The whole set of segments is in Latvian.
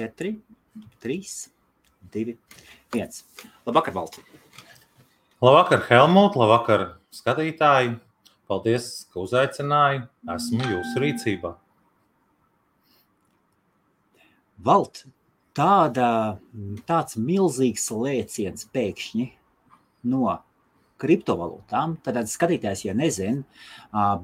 4, 3, 2, 1. Labvakar, Valti! Labvakar, Helmut! Labvakar, skatītāji! Paldies, ka uzaicināji. Esmu jūsu rīcībā. Valt, tāda, tāds milzīgs lēciens pēkšņi no kriptovalūtām. Tad skatītājs, ja nezina,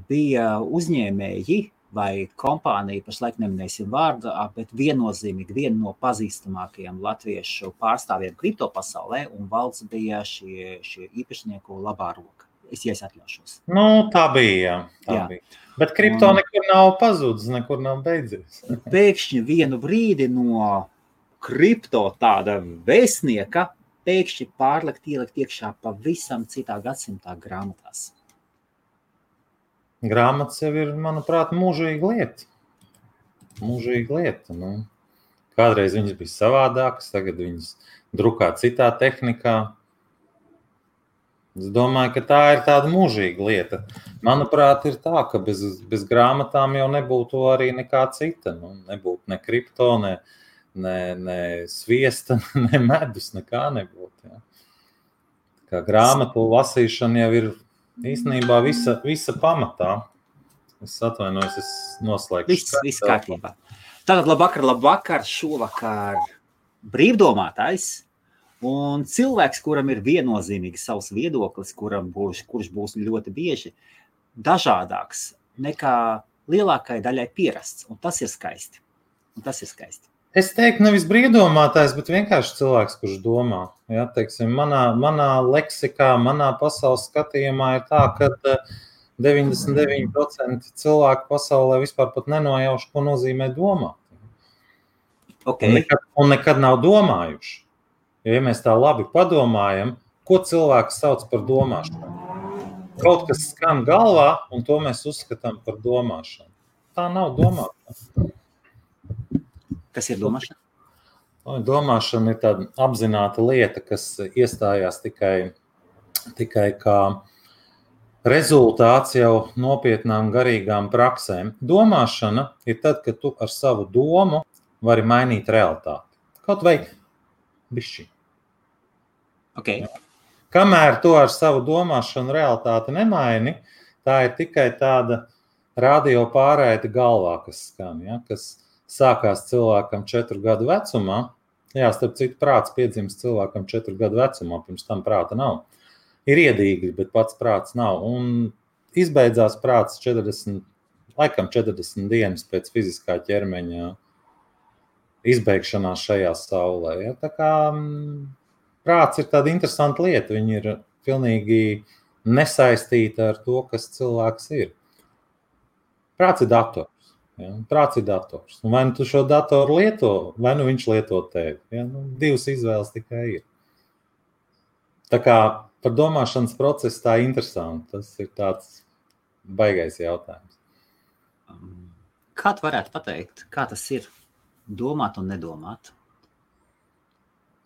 bija uzņēmēji vai kompānija, pašlaik neminēsim vārdu, bet viennozīmīgi viena no pazīstamākajiem latviešu pārstāvjiem kripto pasaulē, un valsts bija šie, šie īpašnieku labā roka. Es ies atļaušos. Nu, tā bija. Tā jā. bija. Bet kripto un, nekur nav pazudis, nekur nav beidzies. pēkšņi vienu brīdi no kripto tāda vēstnieka pēkšņi pārlikt, ielikt iekšā pavisam citā gadsimtā grāmatās. Grāmatas jau ir, manuprāt, mūžīga lieta. Mūžīga lieta. Nu. Kādreiz viņas bija savādākas, tagad viņas drukā citā tehnikā. Es domāju, ka tā ir tāda mūžīga lieta. Manuprāt, ir tā, ka bez, bez grāmatām jau nebūtu arī nekā cita. Nu, nebūtu ne kripto, ne, ne, ne sviesta, ne medus, nekā nebūtu. Ja. Kā grāmatu lasīšana jau ir īstenībā visa, visa pamatā. Es atvainojos, es noslēgšu. Viss, viss kārtībā. Tātad labvakar, labvakar, šovakar brīvdomātājs un cilvēks, kuram ir viennozīmīgi savs viedoklis, kuram būs, kurš būs ļoti bieži dažādāks nekā lielākajai daļai pierasts. Un tas ir skaisti. Un tas ir skaisti. Es teiktu, nevis brīvdomātājs, bet vienkārši cilvēks, kurš domā. Ja, teiksim, manā, manā leksikā, manā pasaules skatījumā ir tā, ka 99% cilvēku pasaulē vispār nenojauš, ko nozīmē domāt. Okay. Un, nekad, un nekad nav domājuši. Ja mēs tā labi padomājam, ko cilvēks sauc par domāšanu? Kaut kas skan galvā, un to mēs uzskatām par domāšanu. Tā nav domāšana. Kas ir domāšana? Domāšana ir tāda apzināta lieta, kas iestājās tikai, tikai kā rezultāts jau nopietnām garīgām praksēm. Domāšana ir tad, kad tu ar savu domu vari mainīt realitāti. Kaut vai bišķi. Okay. Kamēr tu ar savu domāšanu realitāti nemaini, tā ir tikai tāda radio pārēde galvā, kas skan. Ja, kas sākās cilvēkam četru gadu vecumā. Jā, starp citu, prāts piedzimst cilvēkam četru gadu vecumā, pirms tam prāta nav. Ir iedīgi, bet pats prāts nav. Un izbeidzās prāts 40, laikam 40 dienas pēc fiziskā ķermeņa izbeigšanās šajā saulē. Ja? Tā kā mm, prāts ir tāda interesanta lieta. Viņa ir pilnīgi nesaistīta ar to, kas cilvēks ir. Prāts ir dators. Ja? Prāts ir dators. Un vai nu tu šo datoru lieto, vai nu viņš lieto tevi. Ja? Nu, divas izvēles tikai ir. Tā kā par domāšanas procesu tā ir interesanti. Tas ir tāds baisais jautājums. Kā tu varētu pateikt, kā tas ir domāt un nedomāt?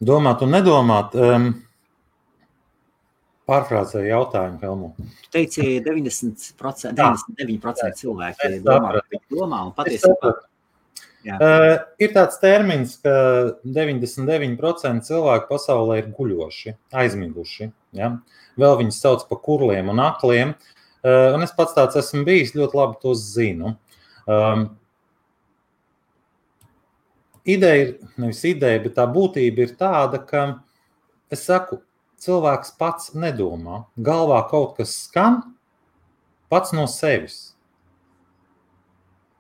Domāt un nedomāt. Um, Pārfrāzēju jautājumu, Helmu. Tu teici, 90%, 99% cilvēki domā, domā un patiesībā. Uh, ir tāds termins, ka 99% cilvēku pasaulē ir guļoši, aizmiguši. Ja? Vēl viņus sauc par kurliem un akliem. Uh, un es pats tāds esmu bijis, ļoti labi to zinu. Um, ideja ir, nevis ideja, bet tā būtība ir tāda, ka es saku, cilvēks pats nedomā. Galvā kaut kas skan pats no sevis.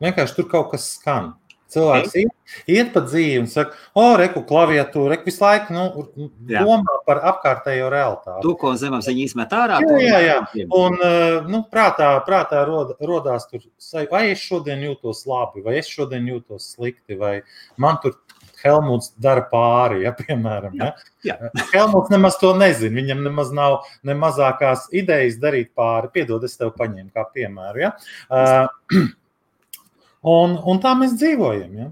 Vienkārši tur kaut kas skan. Cilvēks iet, iet pa dzīvi un saka, o, reku, klaviatūra, reku visu laiku nu, jā. domā par apkārtējo realitāti. To, ko zemes viņi izmet ārā. Jā, jā, jā. Un nu, prātā, prātā rod, rodās tur, vai es šodien jūtos labi, vai es šodien jūtos slikti, vai man tur Helmuts dara pāri, ja, piemēram. Ja? Jā. Helmuts nemaz to nezina. Viņam nemaz nav ne mazākās idejas darīt pāri. Piedod, es tev paņēmu kā piemēru. Ja? Uh, un, un tā mēs dzīvojam. Ja?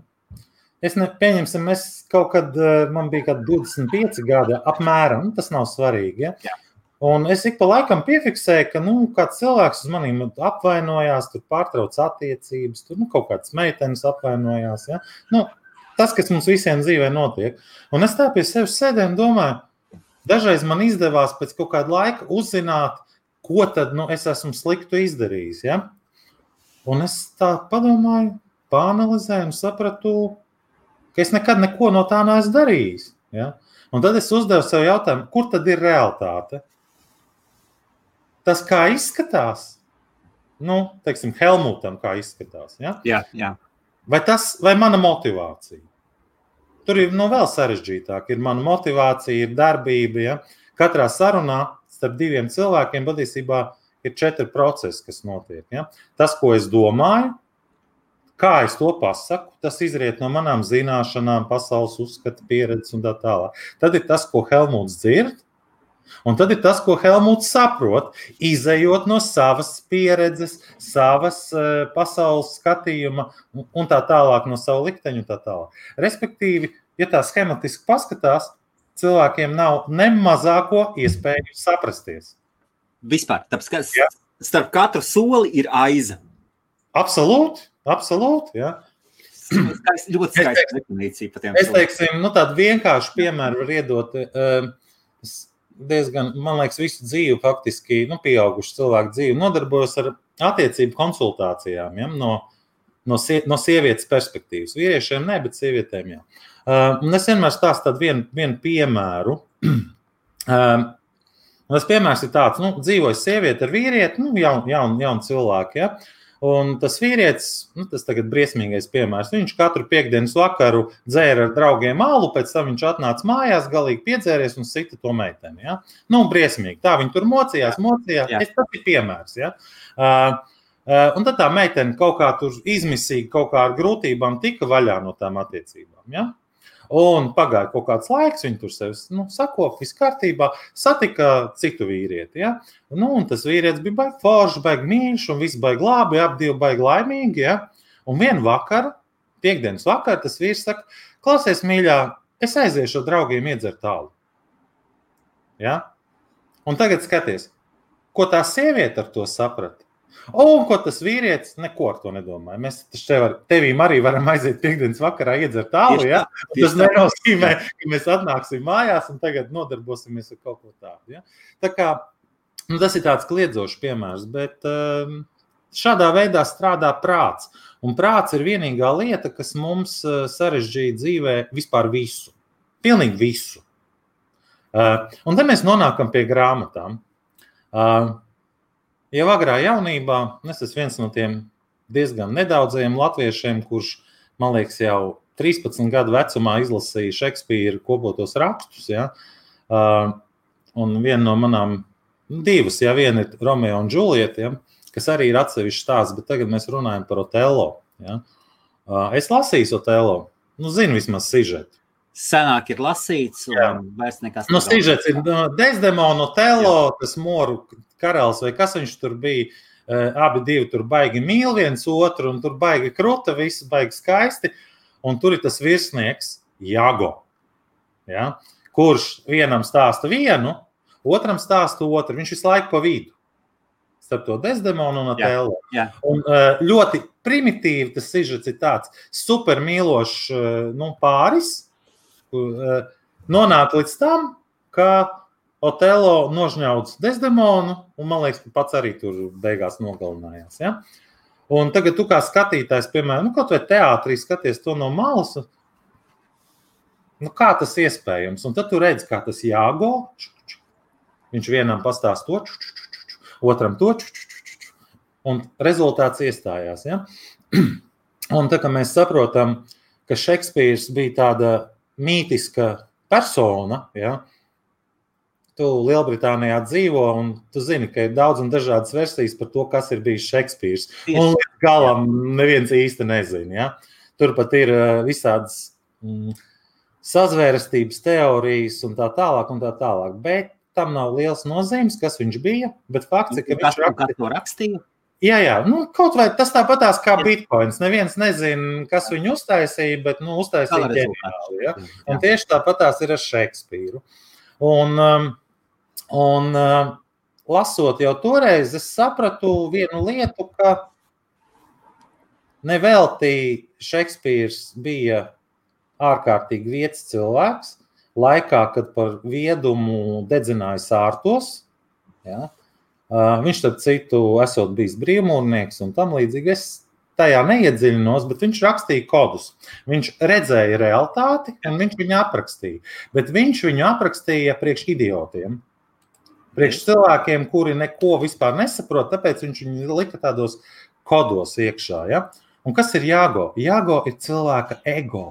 Es ne, pieņemsim, es kaut kad, man bija kaut 25 gadi, apmēram, tas nav svarīgi. Ja? Jā. Un es ik pa laikam piefiksēju, ka nu, kāds cilvēks uz maniem apvainojās, tur pārtrauc attiecības, tur nu, kaut kādas meitenes apvainojās. Ja? Nu, tas, kas mums visiem dzīvē notiek. Un es tā pie sevis sēdēju un domāju, dažreiz man izdevās pēc kaut kāda laika uzzināt, ko tad nu, es esmu sliktu izdarījis. Ja? Un es tā padomāju, pāanalizēju un sapratu, ka es nekad neko no tā neesmu darījis. Ja? Un tad es uzdevu sev jautājumu, kur tad ir realitāte? Tas, kā izskatās, nu, teiksim, Helmutam, kā izskatās. Ja? Jā, jā. Vai tas, vai mana motivācija? Tur ir nu, vēl sarežģītāk. Ir mana motivācija, ir darbība. Ja? Katrā sarunā starp diviem cilvēkiem patiesībā ir četri procesi, kas notiek. Ja? Tas, ko es domāju, kā es to pasaku, tas izriet no manām zināšanām, pasaules uzskata, pieredzes un tā tālāk. Tad ir tas, ko Helmuts dzird, Un tad ir tas, ko Helmuts saprot, izējot no savas pieredzes, savas uh, pasaules skatījuma un tā tālāk, no sava likteņa un tā tālāk. Respektīvi, ja tā schematiski paskatās, cilvēkiem nav ne mazāko iespēju saprasties. Vispār, tāpēc, ka ja. starp katru soli ir aiza. Absolūti, absolūti. Ja. Skaisti, ļoti skaista definīcija par tiem. Es teiksim, nu, tādu vienkāršu piemēru var iedot. Uh, diezgan, man liekas, visu dzīvi, faktiski, nu, pieaugušu cilvēku dzīvi, nodarbojos ar attiecību konsultācijām. Ja? No, no, sie, no sievietes perspektīvas. Vīriešiem ne, bet sievietēm jā. Uh, es vienmēr stāstu tādu vienu, vienu piemēru. uh, Tas piemērs ir tāds, nu, dzīvoja sieviete ar vīrieti, nu, jaunu jaun, jaun cilvēku. Ja? Uh, Un tas vīrietis, nu, tas tagad briesmīgais piemērs, viņš katru piekdienas vakaru dzēra ar draugiem alu, pēc tam viņš atnāca mājās, galīgi piedzēries un sita to meiteni. Ja? Nu, briesmīgi. Tā viņi tur mocījās, mocījās. Jā. Es tas ir piemērs. Ja? Uh, uh, un tad tā meitene kaut kā tur izmisīgi, kaut kā ar grūtībām tika vaļā no tām attiecībām. Ja? Un pagāja kaut kāds laiks, viņi tur sevi nu, sakopa, viss kārtībā, satika citu vīrieti. Ja? Nu, un tas vīrietis bija baigi foršs, baigi mīļš, un viss baigi labi, abi divi baigi laimīgi. Ja? Un vienu vakaru, piekdienas vakarā, tas vīrs saka, klausies, mīļā, es aiziešu ar draugiem iedzert tālu. Ja? Un tagad skaties, ko tā sieviete ar to saprata. Un ko tas vīrietis neko ar to nedomāja. Mēs tev tevīm arī varam aiziet piekdienas vakarā, iedzert tālu. Ja? Tas nenozīmē, ka mēs atnāksim mājās un tagad nodarbosimies ar kaut ko tādu. Ja? Tā kā, nu, tas ir tāds kliedzošs piemērs, bet um, šādā veidā strādā prāts. Un prāts ir vienīgā lieta, kas mums uh, sarežģīja dzīvē vispār visu. Pilnīgi visu. Uh, un tad mēs nonākam pie grāmatām. Uh, Jau agrā jaunībā es esmu viens no tiem diezgan nedaudziem latviešiem, kurš, man liekas, jau 13 gadu vecumā izlasīja Šekspīra kopotos rakstus. Ja? Uh, un viena no manām divas, ja viena ir Romeo un Julieta, ja? kas arī ir atsevišķs stāsts, bet tagad mēs runājam par Otello. Ja? Uh, es lasīju Otello, nu, zinu vismaz sižetu. Senāk ir lasīts, un vairs nekas tāds - no sižets ir Desdemona, Otello, tas moru karalis vai kas viņš tur bija. Uh, abi divi tur baigi mīl viens otru, un tur baigi krūta, viss baigi skaisti. Un tur ir tas virsnieks, Jago. Ja? Kurš vienam stāsta vienu, otram stāsta otru. Viņš visu laiku pa vidu. Starp to Desdemonu un Atēlu. Un uh, ļoti primitīvi tas sižets ir tāds super mīlošs uh, nu, pāris. Nonāk līdz tam, ka Otelo nožņauts Desdemonu, un man liekas, ka pats arī tur beigās nogalinājās. Ja? Un tagad, tu kā skatītājs, piemēram, nu, kaut vai teātrī skaties to no malas, nu, kā tas iespējams? Un tad tu redz, kā tas jāgo. Viņš vienam pastāst to, otram to, un rezultāts iestājās. Ja? Un tā kā mēs saprotam, ka Šekspīrs bija tāda mītiska persona, ja, tu Lielbritānijā dzīvo, un tu zini, ka ir daudz un dažādas versijas par to, kas ir bijis Šekspīrs. Un līdz galam neviens īsti nezina. Ja? Tur pat ir uh, visādas mm, sazvērestības teorijas un tā tālāk. Un tā tālāk. Bet tam nav liels nozīmes, kas viņš bija. Bet fakts ir, ka viņš raksti... to rakstīja. Jā, jā, nu, kaut vai tas tāpatās kā bitkoins. Neviens nezina, kas viņu uztaisīja, bet nu, uztaisīja ģeniāli. Ja? Un tieši tāpatās ir ar Šekspīru. Un, um, Un uh, lasot jau toreiz, es sapratu vienu lietu, ka nevelti Šekspīrs bija ārkārtīgi vietas cilvēks, laikā, kad par viedumu dedzināja sārtos. Ja? Viņš, starp citu, esot bijis brīvmūrnieks un tam līdzīgi. Es tajā neiedziļinos, bet viņš rakstīja kodus. Viņš redzēja realitāti, un viņš viņu aprakstīja. Bet viņš viņu aprakstīja priekš idiotiem. Priekš cilvēkiem, kuri neko vispār nesaprot, tāpēc viņš viņu lika tādos kodos iekšā. Ja? Un kas ir jāgo? Jāgo ir cilvēka ego.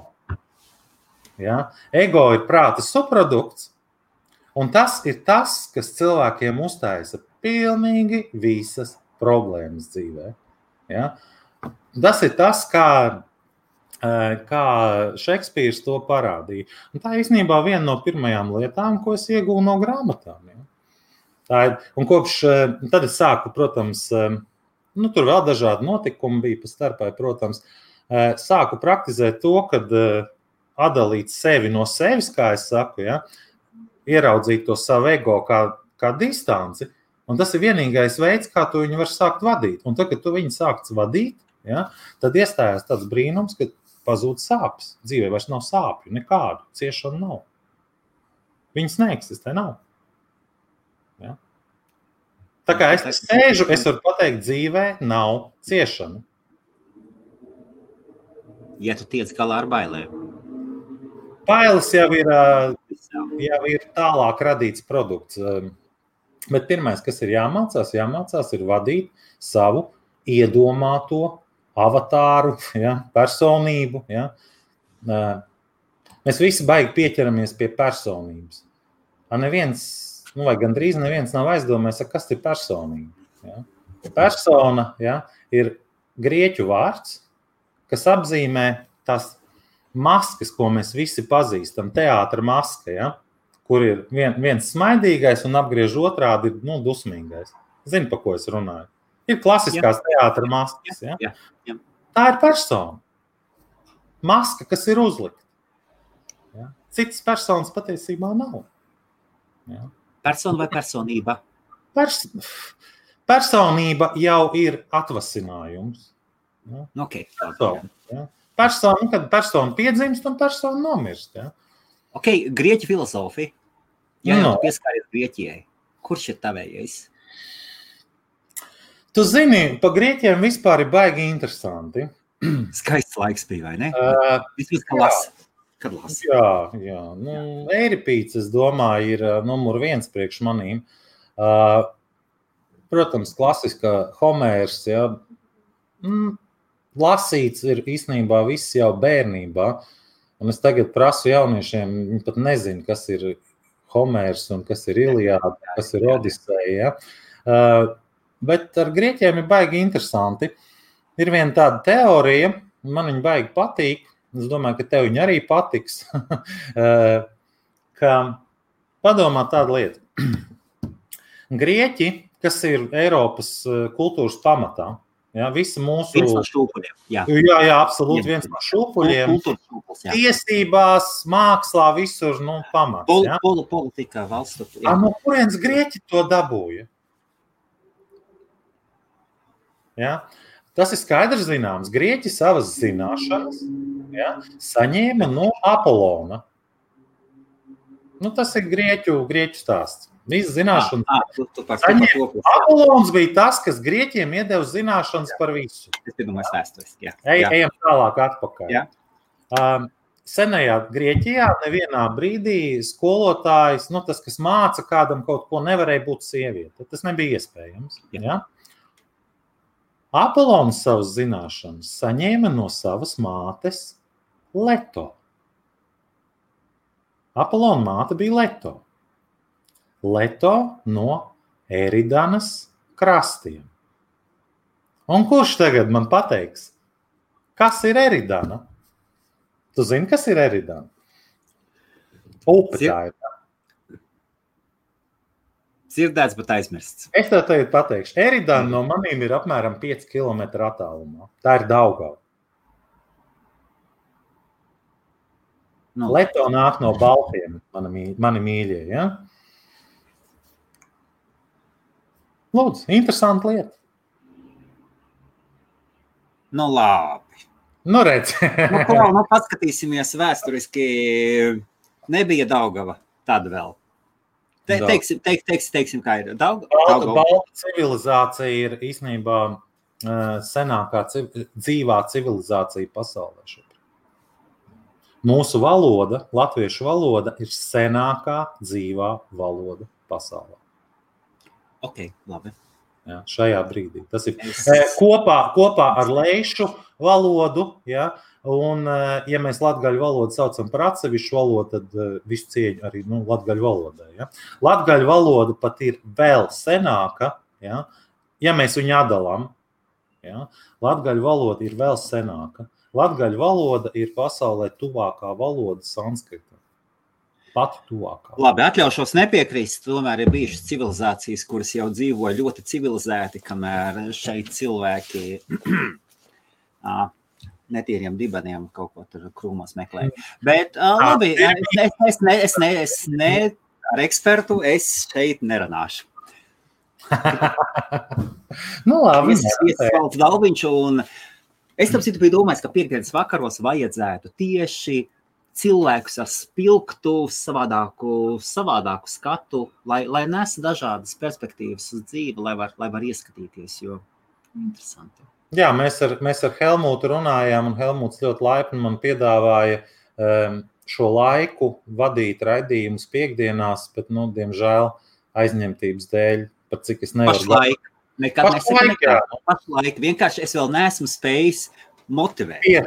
Ja? Ego ir prāta subprodukts, un tas ir tas, kas cilvēkiem uztaisa pilnīgi visas problēmas dzīvē. Ja? Tas ir tas, kā, kā Šekspīrs to parādīja. Un tā īstenībā viena no pirmajām lietām, ko es iegūstu no grāmatām. Tā ir, un kopš tad es sāku, protams, nu, tur vēl dažādi notikumi bija pa starpai, protams, sāku praktizēt to, kad atdalīt sevi no sevis, kā es saku, ja? ieraudzīt to savu ego kā, kā distanci. Un tas ir vienīgais veids, kā tu viņu var sākt vadīt. Un tad, kad tu viņu sāc vadīt, ja, tad iestājās tāds brīnums, ka pazūd sāpes. Dzīvē vairs nav sāpju, nekādu ciešanu nav. Viņas neeksistē, nav. Ja? Tā kā es sēžu, es varu pateikt, dzīvē nav ciešanu. Ja tu tiec galā ar bailēm. Bailes jau ir, jau ir tālāk radīts produkts. Bet pirmais, kas ir jāmācās, jāmācās ir vadīt savu iedomāto avatāru, ja, personību. Ja. Mēs visi baigi pieķeramies pie personības. Neviens, nu, vai gandrīz neviens nav aizdomājies, kas ir personība. Ja. Persona ja, ir grieķu vārds, kas apzīmē tās maskas, ko mēs visi pazīstam, teātris maska, ja? kur ir vien, viens smaidīgais un apgriež otrādi nu, dusmīgais. Zini, par ko es runāju? Ir klasiskās teātris maskas. Ja? Jā, jā. Tā ir persona. Maska, kas ir uzlikta. Ja? Citas personas patiesībā nav. Ja? Persona vai personība? Pers personība jau ir atvasinājums. Ja? Okay, persona, ja? persona, nu, kad persona piedzimst un persona nomirst. Ja? Ok, grieķu filozofija. Jā, no. pieskāries Grieķijai. Kurš ir tavējais? Tu zini, pa grieķiem vispār ir baigi interesanti. Skaists laiks bija, vai ne? Uh, Vismaz kā lasa. Kad lasa. Jā, jā. Nu, Eiripīts, es domāju, ir numur viens priekš manīm. Uh, protams, klasiska Homērs, jā. Mm, lasīts ir īstenībā viss jau bērnībā. Un es tagad prasu jauniešiem, viņi pat nezina, kas ir Homērs un kas ir Ilijāda, kas ir Odiseja. Ja? Uh, bet ar grieķiem ir baigi interesanti. Ir viena tāda teorija, man viņa baigi patīk. Es domāju, ka tev viņa arī patiks. ka padomā tādu lietu. Grieķi, kas ir Eiropas uh, kultūras pamatā, Ja, visa mūsu viens no šūpuļiem. Jā, jā, jā absolūti viens no šūpuļiem. Šūpuls, Tiesībās, mākslā, visur nu, pamats. Pol, ja? pol, politikā, valsts. A, no kurienes grieķi to dabūja? Ja? Tas ir skaidrs zināms. Grieķi savas zināšanas ja, saņēma no Apollona. Nu, tas ir grieķu, grieķu stāsts. Visas zināšanas. Apollons bija tas, kas grieķiem iedeva zināšanas jā. par visu. Tas ir pirmais vēsturiski. Ej, ejam tālāk atpakaļ. Jā. Um, senajā Grieķijā nevienā brīdī skolotājs, nu, tas, kas māca kādam kaut ko, nevarēja būt sieviete. Tas nebija iespējams. Jā. Ja? Apollons savas zināšanas saņēma no savas mātes Leto. Apollona māte bija Leto. Leto no Eridanas krastiem. Un kurš tagad man pateiks, kas ir Eridana? Tu zini, kas ir Eridana? Upe tā ir. Dzirdēts, bet aizmirsts. Es tev tagad pateikšu, Eridana no maniem ir apmēram 5 km attālumā. Tā ir Daugava. No. Leto nāk no Baltiem, mani, mani mīļie. Ja? Lūdzu, interesanti lieta. Nu, labi. Nu, redz. nu, klau, nu, paskatīsimies vēsturiski. Nebija Daugava tad vēl. Te, teiksim, teik, teiksim, teiksim, kā ir Daugava. Balta, balta civilizācija ir īstenībā uh, senākā civ dzīvā civilizācija pasaulē. Šobrīd. Mūsu valoda, latviešu valoda, ir senākā dzīvā valoda pasaulē. Ok, labi. Ja, šajā brīdī. Tas ir Es, E, kopā, kopā ar leišu valodu. Ja, un, e, ja mēs latviešu valodu saucam par atsevišķu valodu, tad e, visu cieņu arī nu, latviešu valodai. Ja. Latviešu valoda pat ir vēl senāka, ja, ja mēs viņu atdalām. Ja. Latviešu valoda ir vēl senāka. Latviešu valoda ir pasaulē tuvākā valoda sanskrita. Pati tuvākā. Labi, atļaušos nepiekrist. Tomēr ir bijušas civilizācijas, kuras jau dzīvo ļoti civilizēti, kamēr šeit cilvēki netīriem dibeniem kaut ko tur krūmos meklē. Bet ā, labi, es, es, es, ne, es, ne, es ne ar ekspertu es šeit nerunāšu. nu, labi, Es esmu Dalviņš, un es tam citu biju domājis, ka piekdienas vakaros vajadzētu tieši cilvēkus ar spilgtu, savādāku, savādāku skatu, lai, lai nesa dažādas perspektīvas uz dzīvi, lai var, lai var ieskatīties, jo interesanti. Jā, mēs ar, mēs ar Helmutu runājām, un Helmuts ļoti laipni man piedāvāja um, šo laiku vadīt raidījumus piekdienās, bet, nu, diemžēl, aizņemtības dēļ, pat cik es nevaru. Pašlaik, nekad Pašlaik, nesaku nekad. Pašlaik, vienkārši es vēl neesmu spējis motivēt. Pie,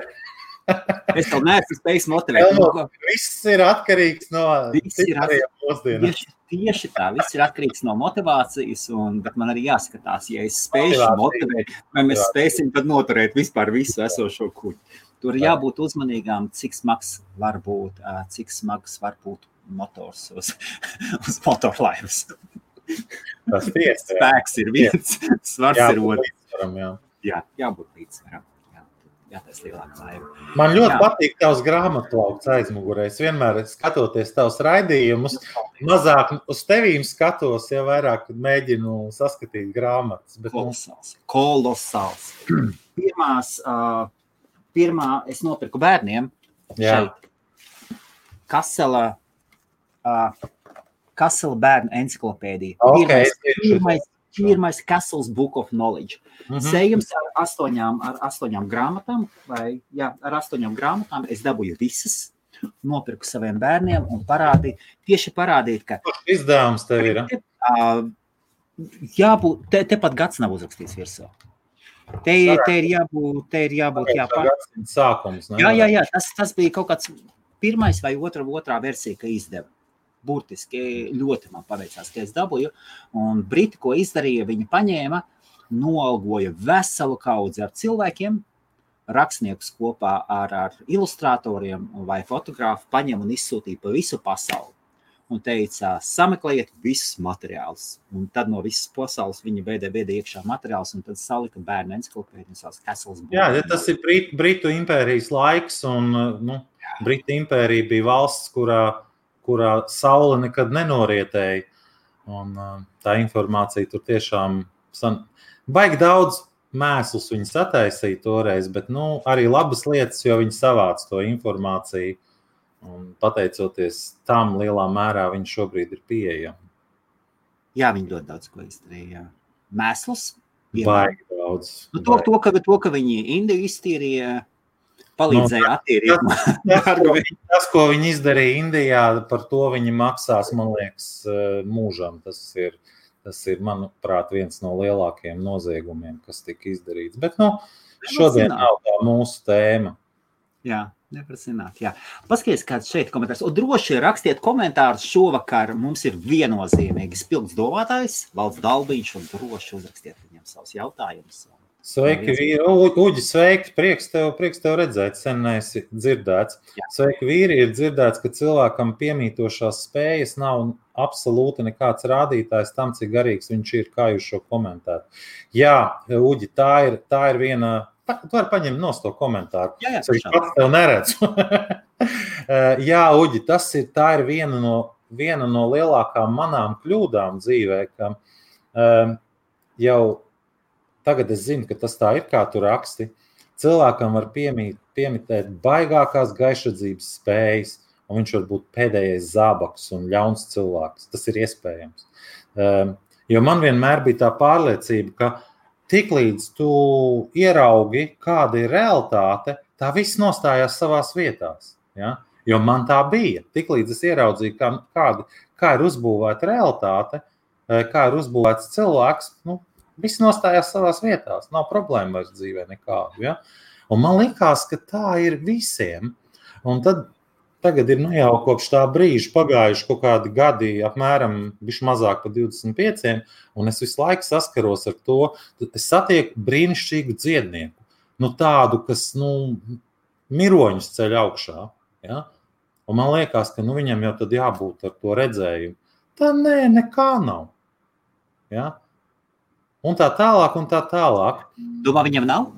Es vēl neesmu spējis motivēt. Nu, viss ir atkarīgs no citiem mūsdienām. Tieši, tā, viss ir atkarīgs no motivācijas, un, bet man arī jāskatās, ja es spēšu motivēt, vai mēs spēsim tad noturēt vispār visu esošo kuģi. Tur jābūt uzmanīgām, cik smags var būt, cik smags var būt motors uz, uz motorlaivas. Tas tiesa. Spēks ir viens, svars Jā, ir otrs. Jā, jābūt līdzsvaram. Jā, jātaisa lielāka laiva. Man ļoti Jā. patīk tavs grāmatplaukts aizmugurē. Es vienmēr skatoties tavus raidījumus, mazāk uz tevīm skatos, ja vairāk mēģinu saskatīt grāmatas. Bet, nu, Kolosāls. Kolosāls. Pirmās, uh, pirmā es nopirku bērniem jā, šeit. Kasela, uh, Kasela bērnu encyklopēdija. Ok, Pirmais, es tieši pirmais, pirmais Kasels Book of Knowledge. Mhm. Sējums ar astoņām, ar astoņām grāmatām, vai jā, ar astoņām grāmatām es dabūju visas, nopirku saviem bērniem un parādīju, tieši parādīt, ka izdevums tev ir? jābūt, te, tepat gads nav uzrakstīts virsū. Te, ir- te ir jābūt, te ir jābūt, jā, Tā gadsimta sākums. ne? Jā, jā, jā tas, tas bija kaut kāds pirmais vai otra, otrā versija, ka izdeva. Burtiski ļoti man paveicās, ka es dabūju. Un Briti, ko izdarīja, viņi paņēma, noalgoja veselu kaudzi ar cilvēkiem, rakstniekus kopā ar, ar ilustratoriem vai fotografu, paņēma un izsūtīja pa visu pasauli. Un teica, sameklējiet visus materiālus. Un tad no visas pasaules viņi beidza beidza iekšā materiālus, un tad salika bērnu savas Castles. Jā, tas ir Brit, Britu impērijas laiks, un nu, Britu impērija bija valsts, kurā, kurā saule nekad nenorietēja. Un, tā informācija tur tiešām san... baigi daudz mēslus viņi sataisīja toreiz, bet nu, arī labas lietas, jo viņi savāca to informāciju. Un pateicoties tam, lielā mērā viņi šobrīd ir pieejami. Jā, viņi ļoti daudz ko izdarīja. Mēslus. Baigi daudz. Nu, to, to, ka, to, ka viņi Indiju iztīrīja, palīdzēja Nu, attīrīt. Tas, viņi- tas, ko viņi izdarīja Indijā, par to viņi maksās, man liekas, eh, mūžam. Tas ir, tas ir, manuprāt, viens no lielākajiem noziegumiem, kas tika izdarīts. Bet nu, šodien nav tā mūsu tēma. Jā, nevar zināt. Jā. Paskaties, kāds šeit ir komentārs. Un droši rakstiet komentārus šovakar. Mums ir viennozīmīgi spilgts domātājs, valsts dalbīņš, un droši uzrakstiet viņam savus jautājumus. Sveiki, vīri! Uģi, sveiki! Prieks tev, prieks tev redzēt, sen neesi dzirdēts. Jā. Sveiki, vīri! Ir dzirdēts, ka cilvēkam piemītošās spējas nav absolūti nekāds rādītājs tam, cik garīgs viņš ir, kā jūs šo komentētu. Jā, Uģi, tā ir, tā ir viena. Tu vari paņemt no to komentāru. Jā, jā, Es pats tev neredzu. Eh, Jā, Uģi, tas ir, tā ir viena no, viena no lielākām manām kļūdām dzīvē, ka um, jau tagad es zinu, ka tas tā ir, kā tu raksti. cilvēkam var piemīt, piemitēt baigākās gaišredzības spējas, un viņš var būt pēdējais zābaks un ļauns cilvēks. Tas ir iespējams. Um, jo man vienmēr bija tā pārliecība, ka tiklīdz tu ieraugi, kāda ir realitāte, tā viss nostājās savās vietās. Ja? Jo man tā bija. Tiklīdz es ieraudzīju, kā, kāda, kā ir uzbūvēta realitāte, eh, kā ir uzbūvēts cilvēks, nu, viss nostājās savās vietās. Nav problēma vairs dzīvē nekādu. Ja? Un man liekas, ka tā ir visiem. Un tad Tagad ir nu, jau kopš tā brīža pagājuši kaut kādi gadi, apmēram mazāk par 25, un es visu laiku saskaros ar to. Es satieku brīnišķīgu dziednieku, nu, tādu, kas nu, miroņus ceļ augšā. Ja? Un man liekas, ka nu, viņam jau tad jābūt ar to redzējumu. Tā nē, nekā nav. Ja? Un tā tālāk, un tā tālāk. Domā, viņam nav?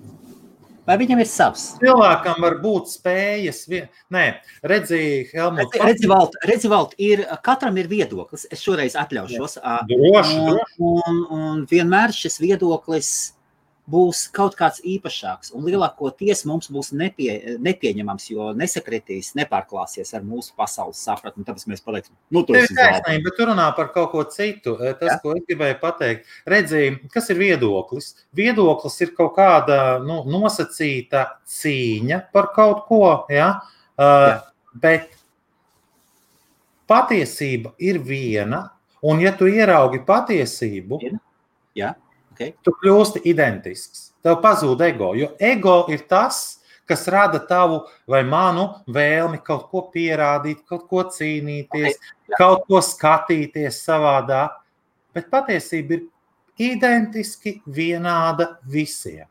Vai viņam ir savs? Cilvēkam var būt spējas. Vien... Nē, redziet, Helmut. Redzi, Valt, redzi, Valt, ir, katram ir viedoklis. Es šoreiz atļaušos. Droši, un, un, un vienmēr šis viedoklis būs kaut kāds īpašāks. Un lielākoties mums būs nepie, nepieņemams, jo nesakritīs, nepārklāsies ar mūsu pasaules sapratni. Tāpēc mēs paliksim. Nu, tas ir taisnība, bet tu runā par kaut ko citu. Eh, tas, ja? ko es gribēju pateikt, redzēji, kas ir viedoklis? Viedoklis ir kaut kāda nu, nosacīta cīņa par kaut ko, ja? Uh, ja. bet patiesība ir viena, un ja tu ieraugi patiesību, ja? Okay. Tu kļūsti identisks. Tev pazūd ego. Jo ego ir tas, kas rada tavu vai manu vēlmi kaut ko pierādīt, kaut ko cīnīties, okay. kaut ko skatīties savādāk. Bet patiesība ir identiski vienāda visiem.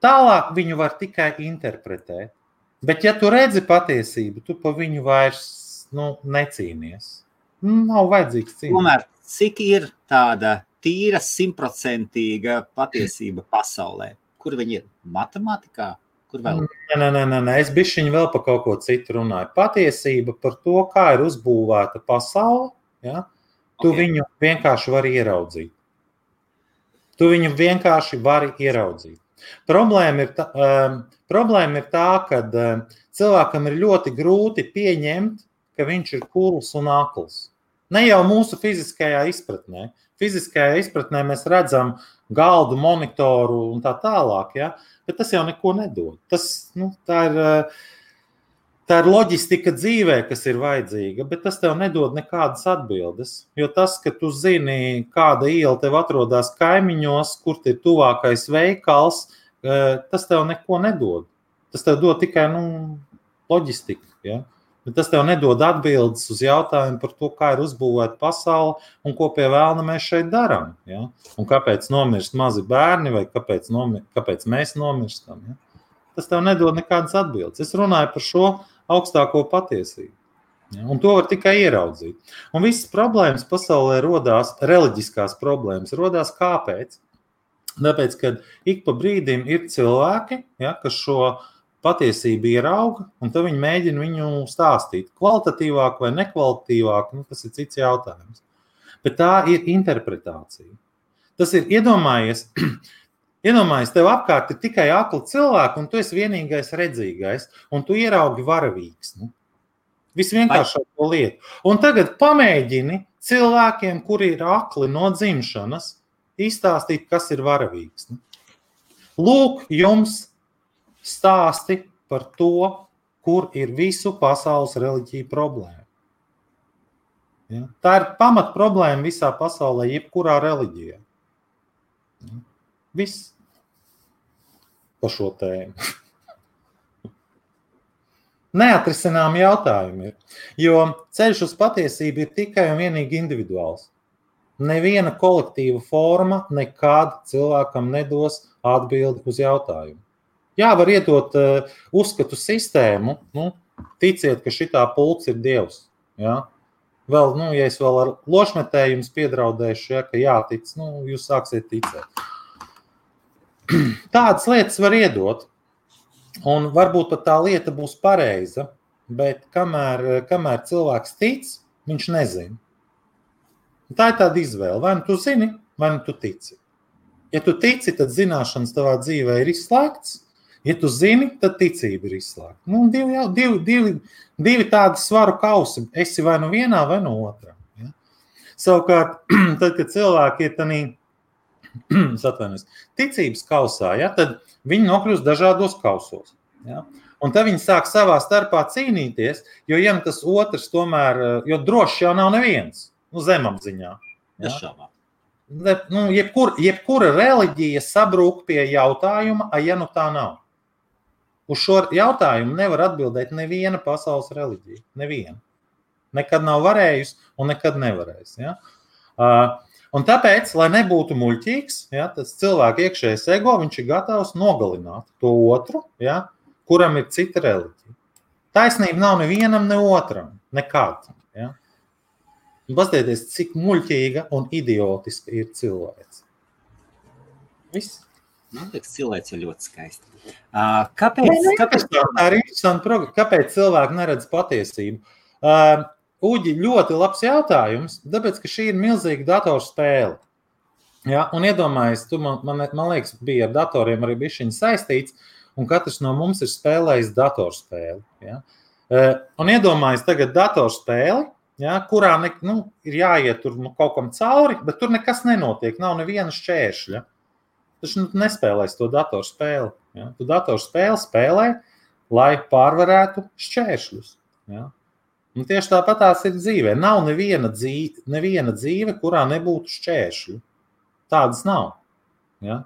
Tālāk viņu var tikai interpretēt. Bet, ja tu redzi patiesību, tu pa viņu vairs nu, necīnies. Nav vajadzīgs cīnīties. Tomēr, cik ir tāda tīra, simtprocentīga patiesība pasaulē. Kur viņi ir? Matemātikā? Kur vēl? Nē, nē, nē, nē. es bišķiņu vēl par kaut ko citu runāju. Patiesība par to, kā ir uzbūvēta pasaule, ja? tu okay. viņu vienkārši vari ieraudzīt. Tu viņu vienkārši vari ieraudzīt. Problēma ir, tā, um, problēma ir tā, ka um, cilvēkam ir ļoti grūti pieņemt, ka viņš ir kurls un akls. Ne jau mūsu fiziskajā izpratnē, fiziskajā izpratnē mēs redzam galdu, monitoru un tā tālāk, ja? bet tas jau neko nedod. Tas, nu, tā, ir, tā ir loģistika dzīvē, kas ir vajadzīga, bet tas tev nedod nekādas atbildes. Jo tas, ka tu zini, kāda iela tev atrodas kaimiņos, kur ir tuvākais veikals, eh, tas tev neko nedod. Tas tev dod tikai nu, loģistiku. Ja? Bet tas tev nedod atbildes uz jautājumu par to, kā ir uzbūvēta pasaule un ko pie vēlna mēs šeit darām. Ja? Un kāpēc nomirst mazi bērni vai kāpēc, nomir, kāpēc mēs nomirstam. Ja? Tas tev nedod nekādas atbildes. Es runāju par šo augstāko patiesību. Ja, un to var tikai ieraudzīt. Un visas problēmas pasaulē radās, reliģiskās problēmas radās kāpēc? Tāpēc, ka ik pa brīdim ir cilvēki, ja, kas šo patiesību ierauga, un tad viņi mēģina viņu stāstīt. Kvalitatīvāk vai nekvalitatīvāk, nu, tas ir cits jautājums. Bet tā ir interpretācija. Tas ir iedomājies, iedomājies tev apkārt ir tikai akli cilvēki, un tu esi vienīgais redzīgais, un tu ieraugi varavīksni. Visvienkāršāko lietu. Un tagad pamēģini cilvēkiem, kuri ir akli no dzimšanas, izstāstīt, kas ir varavīksni. Lūk, jums stāsti par to, kur ir visu pasaules reliģiju problēma. Ja? Tā ir pamat problēma visā pasaulē, jebkurā reliģijā. Ja? Viss par šo tēmu. Neatrisinām jautājumi ir, jo ceļš uz patiesību ir tikai un vienīgi individuāls. Neviena kolektīva forma nekad cilvēkam nedos atbildi uz jautājumu. Jā, var iedot uh, uzskatu sistēmu, nu, ticiet, ka šī pults ir dievs. Ja? Vēl, nu, ja es vēl ar lošmetēju jums piedraudēšu, ja, ka jātic, nu, jūs sāksiet ticēt. Tādas lietas var iedot, un varbūt pat tā lieta būs pareiza, bet kamēr, kamēr cilvēks tic, viņš nezina. Tā ir tāda izvēle. Vai nu tu zini, vai nu tu tici. Ja tu tici, tad zināšanas tavā dzīvē ir izslēgts, Ja tu zini, tad ticība ir izslēgta. Nu, divi, divi, divi, divi tādi svaru kausi. Esi vai nu vienā, vai no otrā. Ja? Savukārt, tad, kad cilvēki ir tādā ticības kausā, ja, tad viņi nokļūst dažādos kausos. Ja? Un tad viņi sāk savā starpā cīnīties, jo ja tas otrs tomēr, jo droši jau nav neviens nu, zemapziņā. Ja? Nu, jebkur, jebkura reliģija sabrūk pie jautājuma, ja nu tā nav. Uz šo jautājumu nevar atbildēt neviena pasaules reliģija. Neviena. Nekad nav varējusi un nekad nevarēs. Ja? Uh, un tāpēc, lai nebūtu muļķīgs, ja, tas cilvēks iekšējais ego, ir gatavs nogalināt to otru, ja, kuram ir cita reliģija. Taisnība nav nevienam, ne otram. Nekad. Ja? Paskatieties, cik muļķīga un idiotiska ir cilvēks. Viss. Man liekas, cilvēks ir ļoti skaists. Kāpēc, ne, ne, kāpēc tā ir interesanta programma? Kāpēc cilvēki neredz patiesību? Uh, Uģi, ļoti labs jautājums, tāpēc, ka šī ir milzīga datorspēle. Ja, un iedomājieties, tu man, man, man liekas, bija ar datoriem arī bišķiņi saistīts, un katrs no mums ir spēlējis datorspēli. Ja. Uh, un iedomājieties tagad datorspēli, ja, kurā ne, nu, ir jāiet tur nu, kaut kam cauri, bet tur nekas nenotiek, nav neviena šķēršļa. Taču nu, nespēlēs to datorspēli. Ja? Tu datorspēli spēlē, lai pārvarētu šķēršļus. Ja? Un tieši tāpat tās ir dzīvē. Nav neviena dzīve, neviena dzīve, kurā nebūtu šķēršļu. Tādas nav. Ja?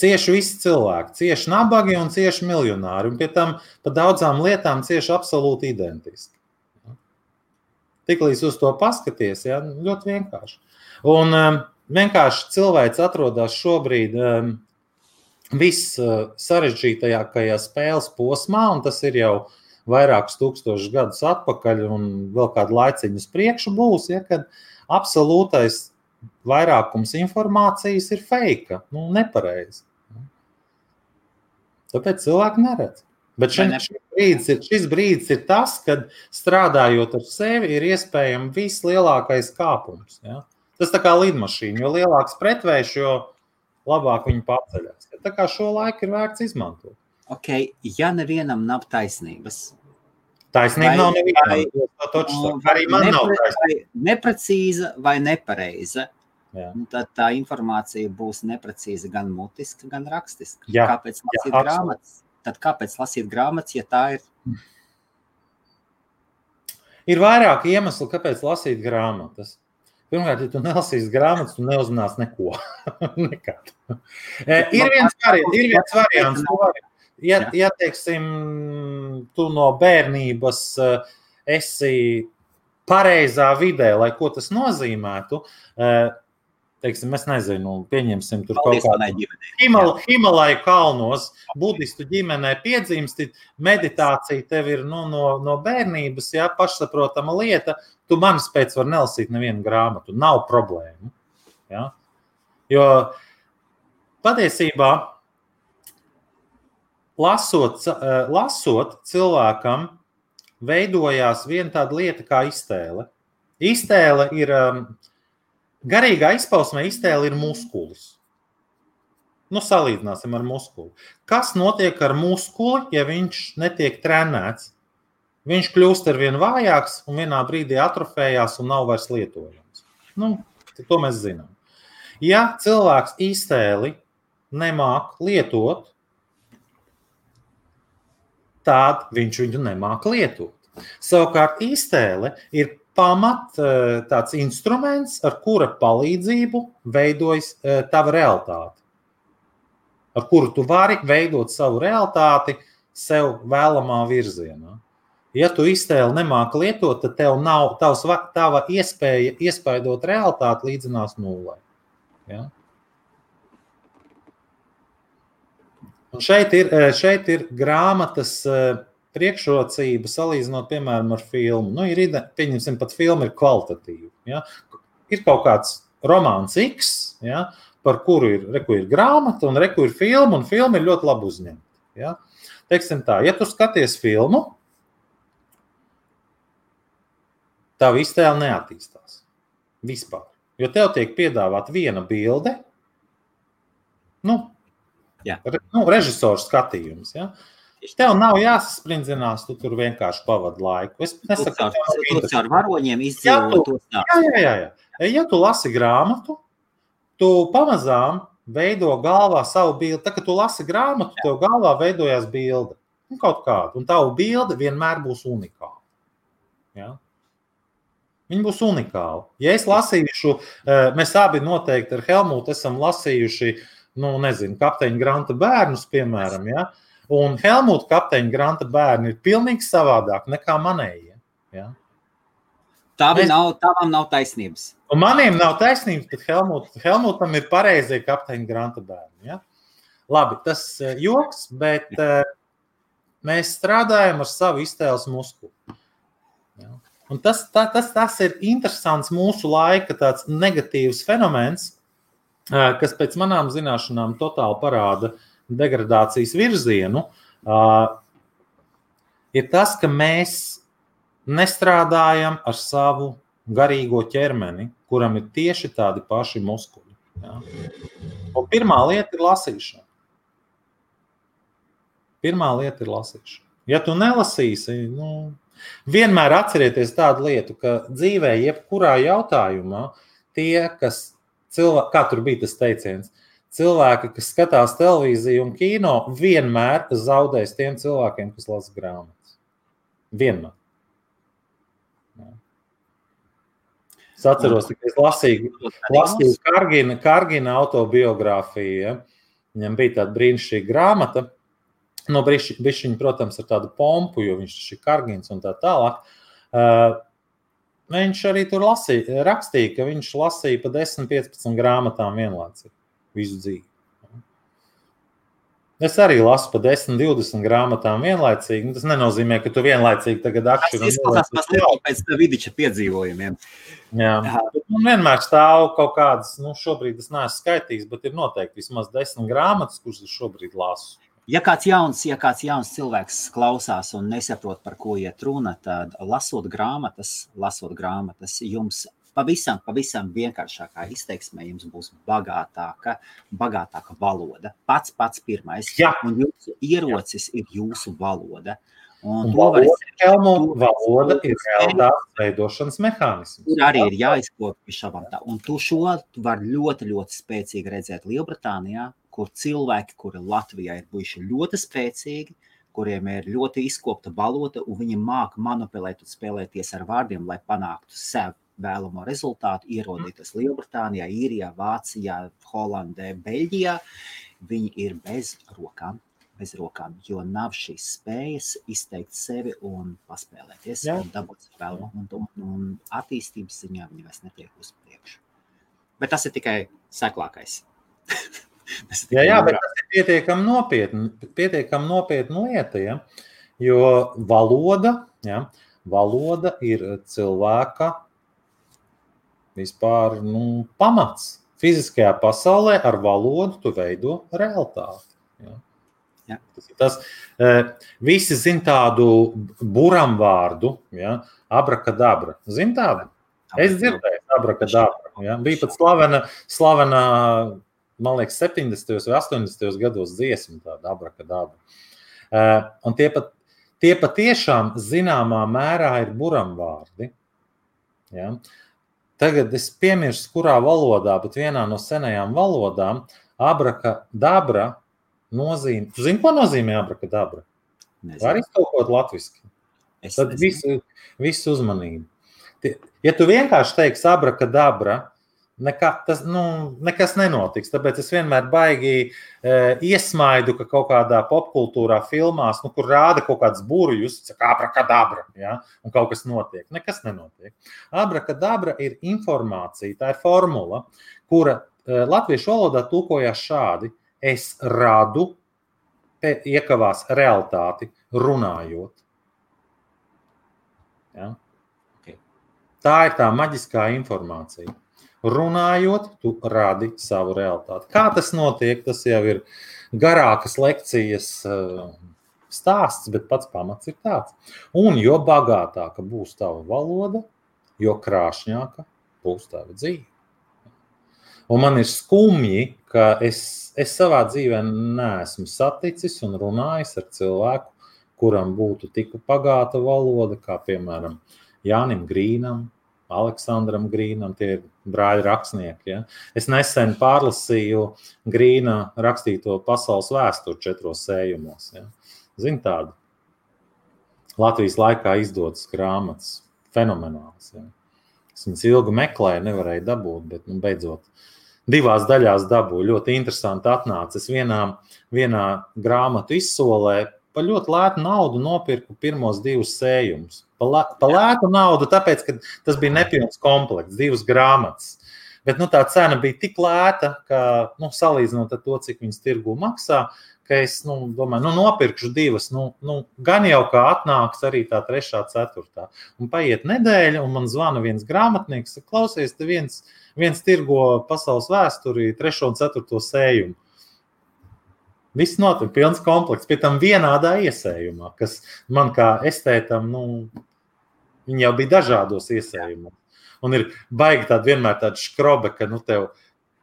Cieši visi cilvēki, cieši nabagi un cieši miljonāri. Un pie tam par daudzām lietām cieši absolūti identiski. Ja? Tiklīdz uz to paskaties, ja? ļoti vienkārši. Un, um, vienkārši cilvēks atrodas šobrīd um, viss uh, spēles posmā, un tas ir jau vairākus tūkstošus gadus atpakaļ, un vēl kādu laiciņu uz priekšu būs, ja, kad absolūtais vairākums informācijas ir fake, nu, nepareizi. Tāpēc cilvēki neredz. Bet šis, šis, brīdis ir, šis brīdis ir tas, kad strādājot ar sevi, ir iespējams vislielākais kāpums. Ja? Tas tā kā lidmašīna, jo lielāks pretvējš, jo labāk viņi paceļas. Tā kā šo laiku ir vērts izmantot. Ok, ja nevienam nav taisnības. Taisnība vai, nav nevienam. Nu, arī man nepre, nav taisnība. Neprecīza vai nepareiza. Jā. Tad tā informācija būs neprecīza gan mutiska, gan rakstiska. Jā. Kāpēc lasīt jā, grāmatas? Tad kāpēc lasīt grāmatas, ja tā ir? Ir vairāk iemeslu, kāpēc lasīt grāmatas. Pirmkārt, ja tu nelasīsi grāmatas, tu neuzzināsi neko. Nekad. E, ir viens variants, ir viens variants. Ja, ja teiksim, tu no bērnības e, esi pareizā vidē, lai ko tas nozīmētu, e, teiksim, es nezinu, pieņemsim tur Paldies, kaut kādu Himal, Himalaju kalnos, budistu ģimenē piedzimsti, meditācija tev ir nu, no, no bērnības, jā, pašsaprotama lieta, tu manis pēc var nelasīt nevienu grāmatu, nav problēmu. Ja? Jo patiesībā lasot, lasot cilvēkam veidojās viena tāda lieta kā iztēle. Iztēle ir um, Garīgā izpausmē iztēle ir muskulis. Nu, salīdzināsim ar muskuli. Kas notiek ar muskuli, ja viņš netiek trenēts? Viņš kļūst ar vien vājāks un vienā brīdī atrofējās un nav vairs lietojams. Nu, to mēs zinām. Ja cilvēks iztēli nemāk lietot, tad viņš viņu nemāk lietot. Savukārt iztēle ir pamat eh, tāds instruments, ar kura palīdzību veidojas eh, tava realitāte. Ar kuru tu vari veidot savu realitāti sev vēlamā virzienā. Ja tu iztēli nemāki lietot, tad tev nav tavs, tava iespēja iespaidot realitāti līdzinās nulē. Ja? Un šeit ir, eh, šeit ir grāmatas priekšrocība salīdzinot, piemēram, ar filmu. Nu, ir, pieņemsim, pat filma ir kvalitatīva. Ja? Ir kaut kāds romāns X, ja? par kuru ir, reku ir grāmata, un reku ir filma, un filma ir ļoti labi uzņemta. Ja? Teiksim tā, ja tu skaties filmu, tā iztēle neattīstās vispār. Jo tev tiek piedāvāta viena bilde, nu, Jā. Re, nu, režisors skatījums. Ja? Tev nav jāsasprindzinās, tu tur vienkārši pavadi laiku. Es nesaku, ka nav Tu interesanti. caur varoņiem Jā, izdzīvo tu- to stāstu. Jā, jā, jā, jā. Ja tu lasi grāmatu, tu pamazām veido galvā savu bildi. Tad, kad tu lasi grāmatu, tev galvā veidojās bilde. Nu, kaut kāda. Un tava bilde vienmēr būs unikāla. Ja? Viņa būs unikāla. Ja es lasīšu, eh, mēs abi noteikti ar Helmutu esam lasījuši, nu, nezinu, kapteiņa Granta bērnus, piemēram, ja? Un Helmuta kapteiņa Granta bērni ir pilnīgi savādāk nekā manējie. Ja? Tām Mēs- nav, tām nav taisnības. Un maniem nav taisnības, bet Helmut, Helmutam ir pareizie kapteiņa Granta bērni. Ja? Labi, tas ir joks, bet uh, mēs strādājam ar savu iztēles muskuli. Ja? Un tas, tā, tas, tas ir interesants mūsu laika tāds negatīvs fenomens, uh, kas pēc manām zināšanām totāli parāda degradācijas virzienu. Uh, ir tas, ka mēs nestrādājam ar savu garīgo ķermeni, kuram ir tieši tādi paši muskuļi. Ja? Pirmā lieta ir lasīšana. Pirmā lieta ir lasīšana. Ja tu nelasīsi, nu, vienmēr atcerieties tādu lietu, ka dzīvē, jebkurā jautājumā, tie, kas cilvēki, kā tur bija tas teiciens, cilvēki, kas skatās televīziju un kino, vienmēr zaudēs tiem cilvēkiem, kas lasa grāmatas. Vienmēr. Es atceros, ka es lasīju, lasīju Kargina, Kargina autobiogrāfiju. Ja? Viņam bija tāda brīnišķīga grāmata. No brīšķiņa, protams, ar tādu pompu, jo viņš ir Kargins un tā tālāk. Uh, viņš arī tur lasīja, rakstīja, ka viņš lasīja pa 10, 15 grāmatām vienlaicīgi visu dzīvi. Es arī lasu pa 10, 20 grāmatām vienlaicīgi. Tas nenozīmē, ka tu vienlaicīgi tagad Tas aktīvi izklausās mazliet pēc vidiča piedzīvojumiem. Jā, Jā. bet man vienmēr stāv kaut kādas, nu, šobrīd es neesmu skaitījis, bet ir noteikti vismaz desmit grāmatas, kuras es šobrīd lasu. Ja kāds jauns, ja kāds jauns cilvēks klausās un nesaprot, par ko iet runa, tad lasot grāmatas, lasot grāmatas, jums pavisam, pavisam vienkāršākā izteiksmē jums būs bagātāka, bagātāka valoda. Pats pats pirmais. Jā. Un jūsu ierocis ir jūsu valoda. Un Un valoda, Helmut, to- valoda ir realitātes veidošanas mehānisms. Tur arī ir jāizkopja pie šabām. tā. Un tu šo tu var ļoti, ļoti spēcīgi redzēt Lielbritānijā, kur cilvēki, kuri Latvijā ir bijuši ļoti spēcīgi, kuriem ir ļoti izkopta valoda, un viņi māca manipulēt un spēlēties ar vārdiem, lai panāktu sev vēlamo rezultātu, ierodīties Lielbritānijā, Īrijā, Vācijā, Holandē, Beļģijā. Viņi ir bez rokām. Bez rokām, jo nav šīs spējas izteikt sevi un paspēlēties. Jā. Un dabūt vēlamo, un, un, un attīstības ziņā viņi vairs netiek uz priekšu. Bet tas ir tikai seklākais. Tas ir Jā, tikai jā, bet murā. tas ir pietiekami nopietni, pietiekami nopietna lieta. Ja? Jo valoda, ja? valoda ir cilvēka vispār nu, pamats. Fiziskajā pasaulē ar valodu tu veido realitāti. Ja? Jā. Tas ir tas, eh, visi zina tādu buram vārdu, ja? abrakadabra. Zini tādu? Es dzirdēju, abrakadabra. Ja? Bija pat slavena, slavena, man liekas, 70. vai 80. gados dziesma, tāda abrakadabra. Uh, un tie, pat, tie patiešām zināmā mērā ir buramvārdi. Ja? Tagad es piemirstu, kurā valodā, bet vienā no senajām valodām abrakadabra nozīmē. Tu zini, ko nozīmē abrakadabra? Var iztulkot latviešu. Tad nezinu. visu, visu uzmanību. Ja tu vienkārši teiksi abrakadabra, nekā, tas nu, nekas nenotiks. Tāpēc es vienmēr baigi e, iesmaidu, ka kaut kādā popkultūrā, filmās, nu, kur rāda kaut kādas burbuļus, kā abrakadabra, ja, un kaut kas notiek. Nekas nenotiek. Abrakadabra ir informācija, tā ir formula, kura e, latviešu valodā tulkojās šādi: Es radu, pe- iekavās realitāti, runājot. Ja? Ok. Tā ir tā maģiskā informācija. Runājot, tu radi savu realitāti. Kā tas notiek, tas jau ir garākas lekcijas eh, stāsts, bet pats pamats ir tāds. Un jo bagātāka būs tava valoda, jo krāšņāka būs tava dzīve. Un man ir skumji, ka es, es savā dzīvē neesmu saticis un runājis ar cilvēku, kuram būtu tik pagāta valoda, kā piemēram Jānim Grīnam, Aleksandram Grīnam, tie ir brāļi rakstnieki. Ja? Es nesen pārlasīju Grīna rakstīto pasaules vēsturi četros sējumos. Ja? Zini tādu. Latvijas laikā izdotas grāmatas. Fenomenāls. Ja? Es viņas ilgi meklēju, nevarēju dabūt, bet nu, beidzot divās daļās dabūju. Ļoti interesanti atnāca. Es vienā, vienā grāmatu izsolē par ļoti lētu naudu nopirku pirmos divus sējumus. Pa lētu naudu, tāpēc, ka tas bija nepilns komplekts, divas grāmatas. Bet nu, tā cena bija tik lēta, ka, nu, salīdzinot ar to, cik viņas tirgu maksā, ka es nu, domāju, nu, nopirkšu divas. Nu, nu, gan jau kā atnāks arī tā trešā, ceturtā. Un paiet nedēļa, un man zvana viens grāmatnieks, klausies, te viens, viens tirgo pasaules vēsturi, trešo un ceturto sējumu. Viss notiek, pilns komplekts, pie tam vienādā iesējumā, kas man kā estētam, nu, viņi jau bija dažādos iesējumos. Un ir baigi tāda vienmēr tāda skrobe, ka, nu, tev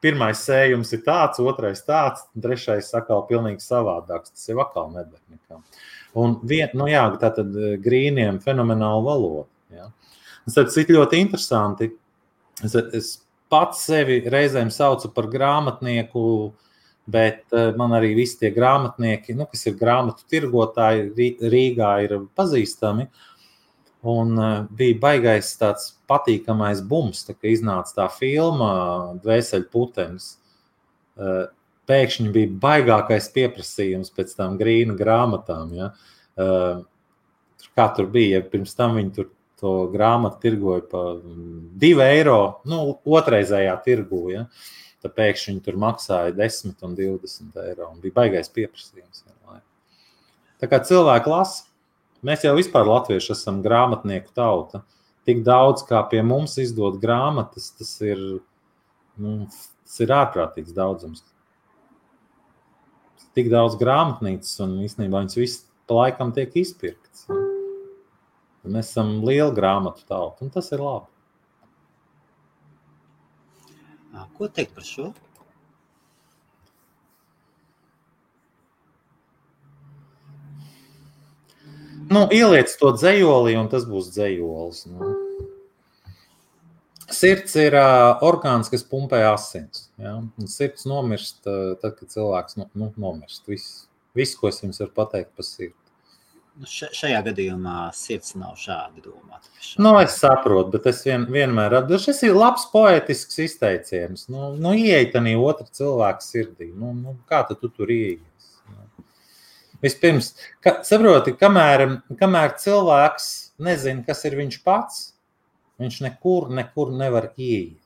pirmais sējums ir tāds, otrais tāds, trešais atkal pilnīgi savādāks. Tas jau atkal nedara nekā. Un vien, nu jā, tā tad eh, grīniem fenomenāla valoda. Ja. Tas ir ļoti interesanti. Es, es pats sevi reizēm saucu par grāmatnieku, uh, Bet eh, man arī visi tie grāmatnieki, nu, kas ir grāmatu tirgotāji, Rīgā ir pazīstami. Un eh, bija baigais tāds patīkamais bums, tā, kad iznāca tā filma Dvēseli putenis. Eh, pēkšņi bija baigākais pieprasījums pēc tam grīna grāmatām. Ja? Kā tur bija, ja pirms tam viņi tur to grāmatu tirgoja par 2 eiro, nu, otrreizējā tirgū. Ja? Tad pēkšņi viņi tur maksāja 10 un 20 eiro. Un bija baigais pieprasījums. Tā kā cilvēki lasa, mēs jau vispār latvieši esam grāmatnieku tauta. Tik daudz, kā pie mums izdod grāmatas, tas ir, nu, tas ir ārprātīgs daudzums. Tik daudz grāmatnīcas, un īstenībā viņas pa laikam tiek izpirktas. Mēs esam liela grāmatu tauta, un tas ir labi. Ko teikt par šo? Nu, ieliec to dzējolī, un tas būs dzējolis. Nu. Sirds ir uh, orgāns, kas pumpē asins. Ja? Un sirds nomirst, uh, tad, kad cilvēks nu, nu, nomirst. Viss, viss, ko es jums varu pateikt par sirdi. Nu, šajā gadījumā sirds nav šādi domāta. Nu, es saprotu, bet es vien, vienmēr atbildēju, šis ir labs poetisks izteiciens. Nu, nu ieiet arī otra cilvēka sirdī. Nu, nu, kā tu, tu tur ieies? Vispirms, ka, saproti, kamēr, kamēr cilvēks nezina, kas ir viņš pats, viņš nekur, nekur nevar ieiet.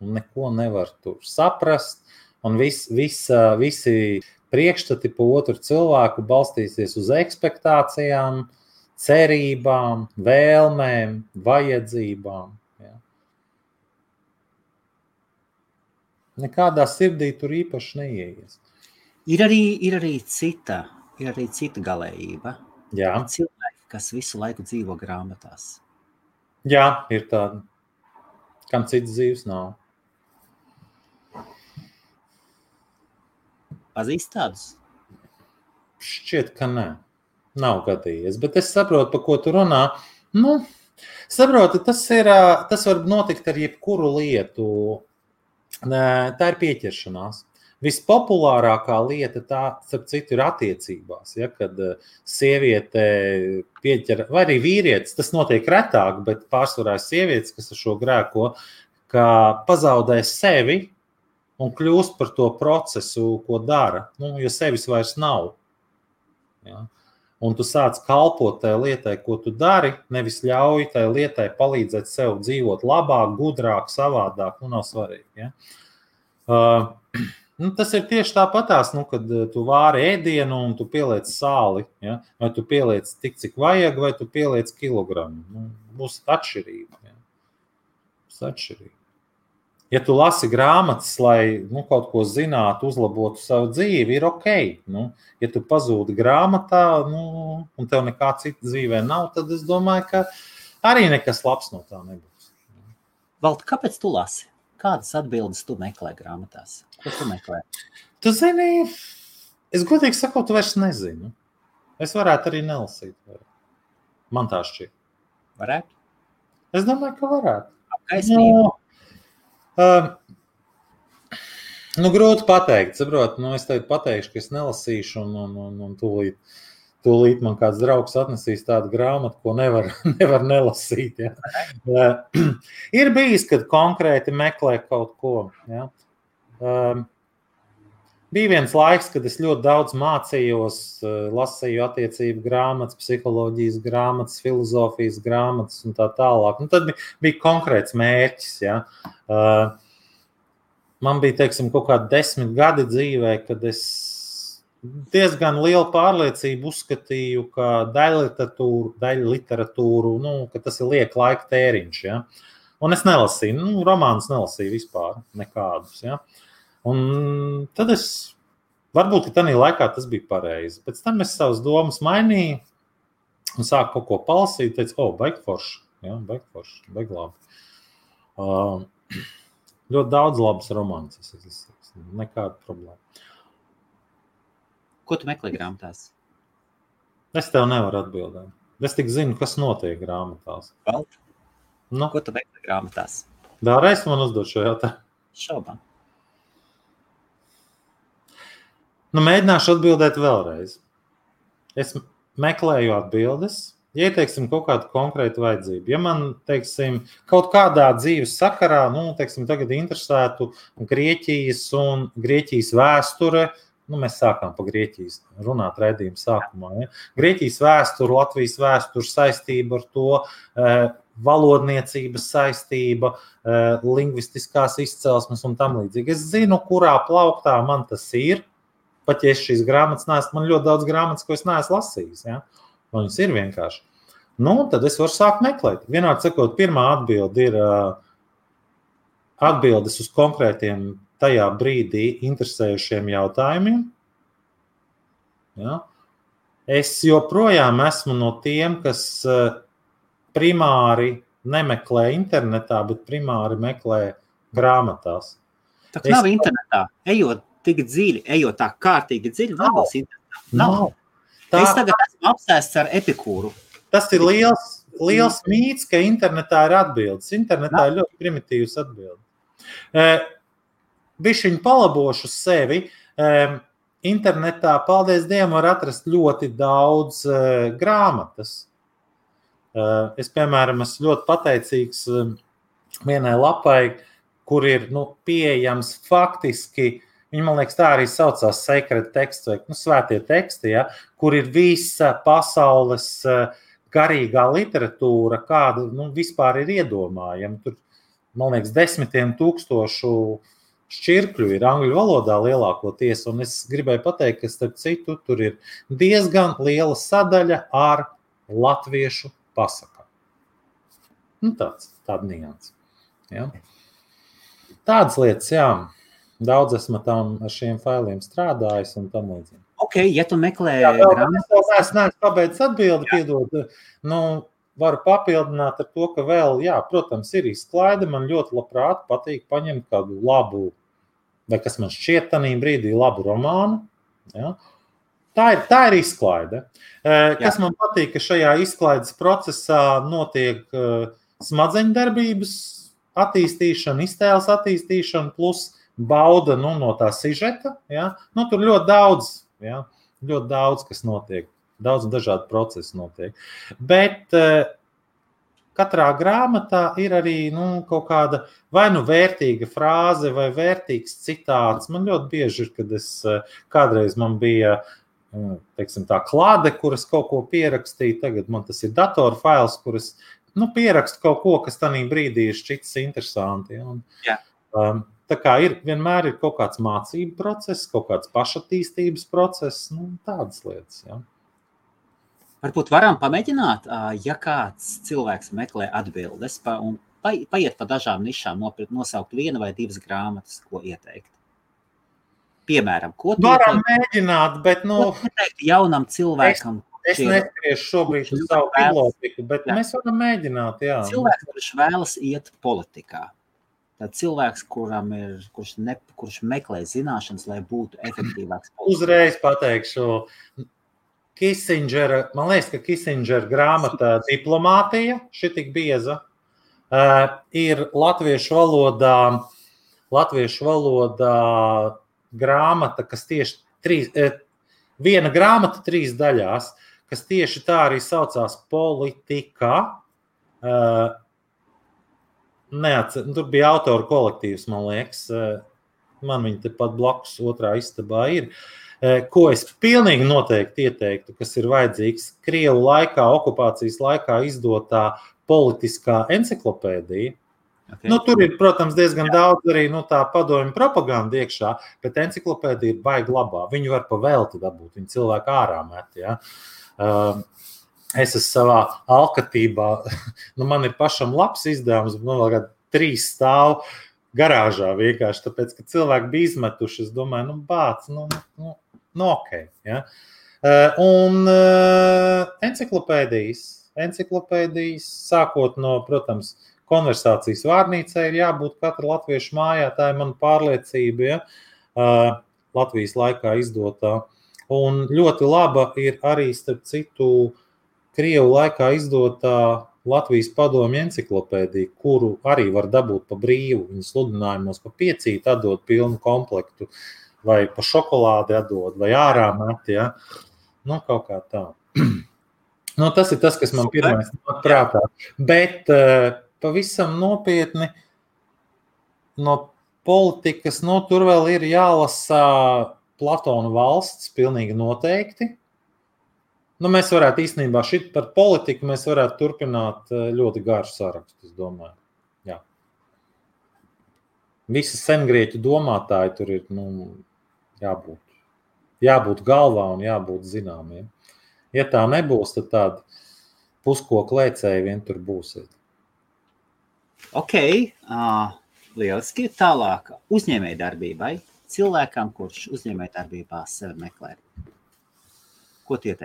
Neko nevar tur saprast. Un vis, vis, visi priekšstati par otru cilvēku balstīsies uz expectācijām, cerībām, vēlmēm, vajadzībām. Ja. Nekādā sirdī tur īpaši neieies. Ir arī, ir arī cita, ir arī cita galējība. Jā. Cilvēki, kas visu laiku dzīvo grāmatās. Jā, ir tāda. Kam cits dzīves nav? Pazīst tādus? Šķiet, ka nē. Nav gadījies, bet es saprotu, par ko tu runā. Nu, saprotu, tas, ir, tas var notikt ar jebkuru lietu. Tā ir pieķeršanās. Vispopulārākā lieta, tā, starp citu, ir attiecībās. Ja, kad sieviete pieķer, vai arī vīrietis, tas notiek retāk, bet pārsvarā ir sievietes, kas ar šo grēko, ka pazaudē sevi un kļūst par to procesu, ko dara. Nu, jo sevis vairs nav. Ja? Un tu sāc kalpot tajā lietai, ko tu dari, nevis ļauj tai lietai palīdzēt sev dzīvot labāk, gudrāk, savādāk. Nu, nav svarīgi. Ja? Uh, nu, tas ir tieši tāpatās, nu, kad uh, tu vāri ēdienu un tu pieliec sāli. Ja? Vai tu pieliec tik, cik vajag, vai tu pieliec kilogramu. Nu, būs atšķirība. Ja? Būs atšķirība ja tu lasi grāmatas, lai nu, kaut ko zinātu, uzlabotu savu dzīvi, ir ok. Nu, ja tu pazūdi grāmatā, nu, un tev nekā cita dzīvē nav, tad es domāju, ka arī nekas labs no tā nebūs. Valda, kāpēc tu lasi? Kādas atbildes tu meklē grāmatās? Ko tu meklē? Tu zini, es godīgi sakot, vairs nezinu. Es varētu arī nelasīt. Man tā šķiet. Varētu? Es domāju, ka varētu. Apgaismība. Nu, uh, nu, grūti pateikt. Saprot, nu, es tev pateikšu, ka es nelasīšu, un, un, un, un tūlīt, tūlīt man kāds draugs atnesīs tādu grāmatu, ko nevar, nevar nelasīt. Ja. Uh, ir bijis, kad konkrēti meklē kaut ko. Ja. Uh, bija viens laiks, kad es ļoti daudz mācījos, uh, lasīju attiecību grāmatas, psiholoģijas grāmatas, filozofijas grāmatas un tā tālāk. Nu, tad bija, bija konkrēts mērķis. Ja. Uh, man bija teiksim, kaut kādi desmit gadi dzīvē, kad es diezgan lielu pārliecību uzskatīju, ka daļa literatūru, daļa literatūru nu, ka tas ir lieka laika tēriņš. Ja? Un es nelasīju, nu, romānus nelasīju vispār, nekādus. Ja? Un tad es, varbūt tādā laikā tas bija pareizi. Pēc tam es savas domas mainīju un sāku kaut ko palasīt. Teicu, oh, baigforši, ja? baigforši, baiglābi. Uh, Ļoti daudz labas romances. Es izsaka, nekāda problēma. Ko tu meklē grāmatās? Es tev nevaru atbildēt. Es tikai zinu, kas notiek grāmatās. Vēl? Nu, Ko tu meklē grāmatās? Vēlreiz man uzdod šo jautājumu. Šaubām. Nu, mēģināšu atbildēt vēlreiz. Es meklēju atbildes, ja ieteiksim kaut kādu konkrētu vajadzību. Ja man, teiksim, kaut kādā dzīves sakarā, nu, teiksim, tagad interesētu Grieķijas un Grieķijas vēsture, nu, mēs sākām par Grieķijas runāt redzējumu sākumā. Ja? Grieķijas vēsture, Latvijas vēsture saistība ar to. Eh, valodniecības saistība, eh, lingvistiskās izcelsmes un tam līdzīgi. Es zinu, kurā plauktā man tas ir. Pat ja es šīs grāmatas neesmu, man ļoti daudz grāmatas, ko es neesmu lasījis. Ja? Viņas ir vienkārši. Nu, tad es varu sākt meklēt. Vienādi sakot, pirmā atbilde ir uh, atbildes uz konkrētiem tajā brīdī interesējušiem jautājumiem. Ja? Es joprojām esmu no tiem, kas uh, primāri nemeklē internetā, bet primāri meklē grāmatās. Tā nav es... internetā. Ejot tik dziļi, ejot tā kārtīgi dziļi, nebūs internetā. Nav. nav. Tā, es tagad esmu apsēsts ar epikūru. Tas ir liels, liels mīts, ka internetā ir atbildes. Internetā ir ļoti primitīvas atbildes. Bišķiņu palabošu sevi. Internetā, paldies Dievam, var atrast ļoti daudz grāmatas. Es, piemēram, esmu ļoti pateicīgs vienai lapai, kur ir nu, pieejams faktiski Viņi, man liekas, tā arī saucās secret teksts, vai nu, svētie teksti, ja, kur ir visa pasaules garīgā literatūra, kāda nu, vispār ir iedomājama. Tur, man liekas, desmitiem tūkstošu šķirkļu ir angļu valodā lielākoties. Un es gribēju pateikt, ka starp citu tur ir diezgan liela sadaļa ar latviešu pasakām. Nu, tāds tāds nianses. Ja? Tādas lietas, jā. Daudz esmu tam ar šiem failiem strādājis un tam līdzīgi. Ok, ja tu meklē grāmatu, es neesmu pabeidzis atbildi, piedod. Nu, varu papildināt ar to, ka vēl, jā, protams, ir izklaide. Man ļoti labprāt patīk paņemt kādu labu, vai kas man šķiet tādā brīdī, labu romānu. Ja? Tā ir, tā ir izklaide. Kas jā. man patīk, ka šajā izklaides procesā notiek smadzeņu darbības attīstīšana, iztēles attīstīšana, plus bauda nu, no tā sižeta. Ja? Nu, tur ļoti daudz, ja? ļoti daudz kas notiek. Daudz dažādu procesu notiek. Bet uh, katrā grāmatā ir arī nu, kaut kāda vai nu vērtīga frāze, vai vērtīgs citāts. Man ļoti bieži ir, kad es uh, kādreiz man bija. Teiksim, tā klāte, kuras kaut ko pierakstīju, tagad man tas ir datorfails, kuras nu, pierakstu kaut ko, kas tajā brīdī ir šķits interesanti. Un, yeah. um, Tā kā ir vienmēr ir kaut kāds mācību process, kaut kāds pašattīstības process, nu, tādas lietas. Ja. Varbūt varam pamēģināt, ja kāds cilvēks meklē atbildes un paiet pa dažām nišām, nosaukt vienu vai divas grāmatas, ko ieteikt. Piemēram, ko tu varam ieteikt? mēģināt, bet nu, jaunam cilvēkam. Es, es neskriešu šobrīd uz savu biblioteku, bet jā. mēs varam mēģināt. Jā. Cilvēks, kurš vēlas iet politikā, Tad cilvēks, kuram ir, kurš, ne, kurš meklē zināšanas, lai būtu efektīvāks. Uzreiz pateikšu, Kisingera, man liekas, ka Kisingera grāmata diplomātija, šī tik bieza, uh, ir latviešu valodā, latviešu valodā grāmata, kas tieši trīs, uh, viena grāmata trīs daļās, kas tieši tā arī saucās politika. Uh, Neatcer, nu, tur bija autoru kolektīvs, man liekas. Eh, man viņa tepat blakus, otrā istabā ir. Eh, ko es pilnīgi noteikti ieteiktu, kas ir vajadzīgs Krievu laikā, okupācijas laikā izdotā politiskā encyklopēdija. Okay. Nu, tur ir, protams, diezgan Jā. daudz arī nu, tā padomju propaganda iekšā, bet encyklopēdija ir baigta labā. Viņu var pavēlti dabūt, viņa cilvēku ārā met. Ja? Uh, es esmu savā alkatībā, nu, man ir pašam labs izdevums, man vēl kādā trīs stāv garāžā vienkārši tāpēc, ka cilvēki bija izmetuši. Es domāju, nu, bāc, nu, nu, nu ok. Ja? Uh, un uh, encyklopēdijas, encyklopēdijas, sākot no, protams, konversācijas vārnīcai, ir jābūt katra latviešu mājā. Tā ir mana pārliecība, ja? uh, Latvijas laikā izdotā. Un ļoti laba ir arī, starp citu, Krievu laikā izdotā Latvijas padomju encyklopēdija, kuru arī var dabūt pa brīvu. Viņa sludinājumos pa piecīti atdod pilnu komplektu, vai pa šokolādi atdod, vai ārā met. Ja? Nu, kaut kā tā. nu, tas ir tas, kas man pirmais nāk prātā. Bet uh, pavisam nopietni no politikas, nu, tur vēl ir jālasa Platona valsts, pilnīgi noteikti. Nu, mēs varētu īstenībā šit par politiku mēs varētu turpināt eh, ļoti garu sarakstu, es domāju. Jā. Visi sengrieķu domātāji tur ir nu, jābūt, jābūt galvā un jābūt zināmiem. Ja tā nebūs, tad tādi puskoku lēcēji vien tur būsiet. Ok, uh, lieliski. Tālāk uzņēmēji darbībai. Cilvēkam, kurš uzņēmēji darbībā sevi meklē. Ko tie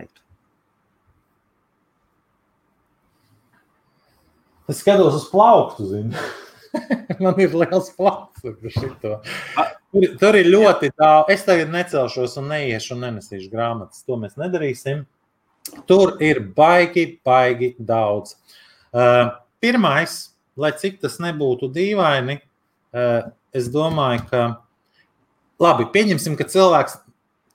Es skatos uz plauktu, zinu. Man ir liels plaukts par šo. Tur, tur ir ļoti daudz. Es tagad necelšos un neiešu un nenesīšu grāmatas. To mēs nedarīsim. Tur ir baigi, baigi daudz. Uh, pirmais, lai cik tas nebūtu dīvaini, uh, es domāju, ka labi, pieņemsim, ka cilvēks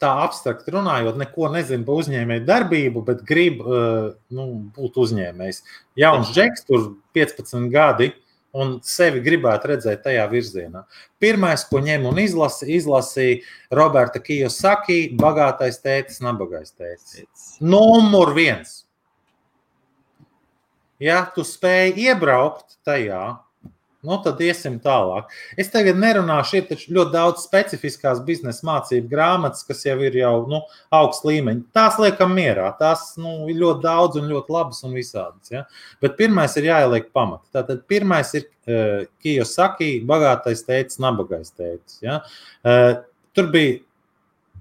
tā abstrakt runājot, neko nezinu par uzņēmēju darbību, bet grib uh, nu, būt uzņēmējs. Jauns džeks, tur 15 gadi, un sevi gribētu redzēt tajā virzienā. Pirmais, ko ņem un izlasa, izlasīja Roberta Kijosaki, bagātais tētis, nabagais tētis. Numur viens. Ja tu spēj iebraukt tajā, Nu, tad iesim tālāk. Es tagad nerunāšu, ir ļoti daudz specifiskās biznesa mācību grāmatas, kas jau ir jau nu, augsts līmeņa. Tās liekam mierā, tās nu, ir ļoti daudz un ļoti labas un visādas. Ja? Bet pirmais ir jāieliek pamati. Tātad pirmais ir uh, Kijosaki, bagātais teicis, nabagais teicis. Ja? Uh, tur bija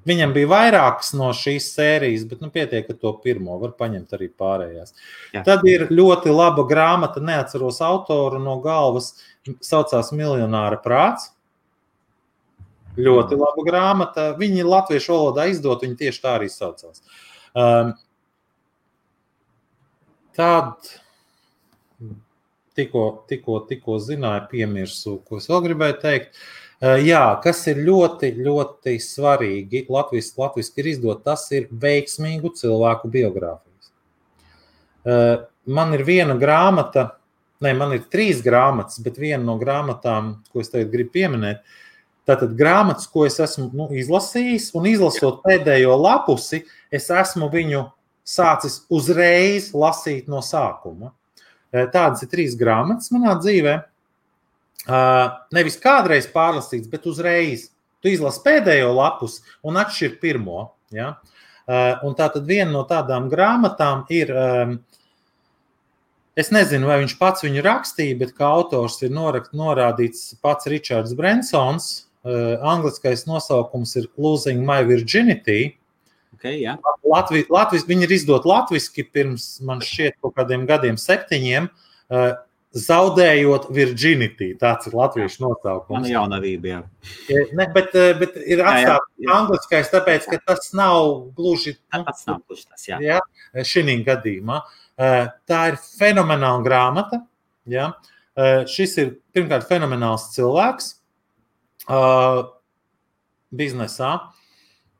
Viņam bija vairākas no šīs sērijas, bet nu, pietiek ar to pirmo. Var paņemt arī pārējās. Jā. Tad ir ļoti laba grāmata, neatceros autoru no galvas. Saucās Miljonāra prāts. Ļoti laba grāmata. Viņi latviešu valodā izdot, viņi tieši tā arī saucās. Um, tad tikko, tikko, tikko zināju, piemirsu, ko es vēl gribēju teikt. Uh, jā, kas ir ļoti, ļoti svarīgi, Latvijas, Latvijas ir izdot, tas ir veiksmīgu cilvēku biogrāfijas. Eh, man ir viena grāmata, ne, man ir trīs grāmatas, bet viena no grāmatām, ko es tagad gribu pieminēt, tātad grāmatas, ko es esmu nu, izlasījis, un izlasot pēdējo lapusi, es esmu viņu sācis uzreiz lasīt no sākuma. Eh, tādas ir trīs grāmatas manā dzīvēm. Nevis kādreiz pārlasīts, bet uzreiz. Tu izlasi pēdējo lapus un atšķir pirmo. Ja? Un tā tad viena no tādām grāmatām ir. Es nezinu, vai viņš pats viņu rakstīja, bet kā autors ir norādīts pats Ričards Brensons. Angliskais nosaukums ir Losing My Virginity. Okay, ja. Latvi, Latvis, viņi ir izdoti latviešu pirms man šķiet kaut kādiem gadiem, septiņiem. zaudējot virginity. Tāds ir latviešu nosaukums. Man jaunavība, jā. Ne, bet, eh, bet ir atstāts angliskais, tāpēc, ka tas nav gluži. Nu, tas gluži tas, jā. šī gadījumā. Eh, tā ir fenomenāla grāmata. Jā. Eh, šis ir pirmkārt fenomenāls cilvēks biznesā.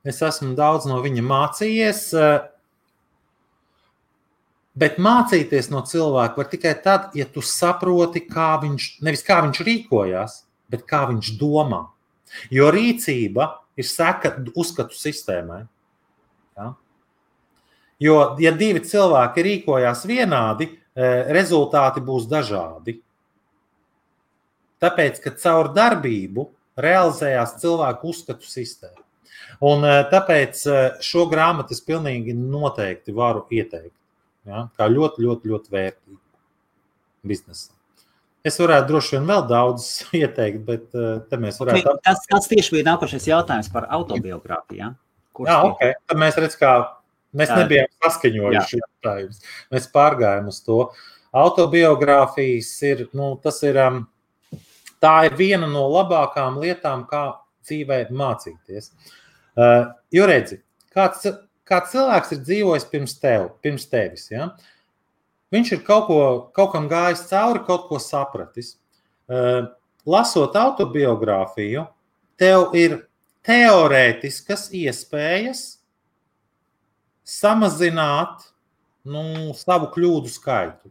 Es esmu daudz no viņa mācījies. Bet mācīties no cilvēka var tikai tad, ja tu saproti, kā viņš, nevis kā viņš rīkojās, bet kā viņš domā. Jo rīcība ir seka uzskatu sistēmai. Jo, ja divi cilvēki rīkojās vienādi, e, rezultāti būs dažādi. Tāpēc, ka caur darbību realizējās cilvēku uzskatu sistēma. Un e, tāpēc e, šo grāmatu es pilnīgi noteikti varu ieteikt. Ja? Kā ļoti, ļoti, ļoti vērtīgu biznesu. Es varētu droši vien vēl daudz ieteikt, bet te mēs varētu. Tas, tas tieši bija nākošais jautājums par autobiogrāfiju. Ja? Kurš Jā, ok. Tad mēs redzam, kā mēs Jā. nebijām saskaņojuši jautājumus. Mēs pārgājām uz to. Autobiogrāfijas ir, nu, tas ir, um, tā ir viena no labākām lietām, kā dzīvē mācīties. Uh, jo redzi, kāds kā cilvēks ir dzīvojis pirms, tev, pirms tevis. Ja? Viņš ir kaut, ko, kaut kam gājis cauri, kaut ko sapratis. Uh, lasot autobiogrāfiju, tev ir teorētiskas iespējas samazināt nu, savu kļūdu skaitu.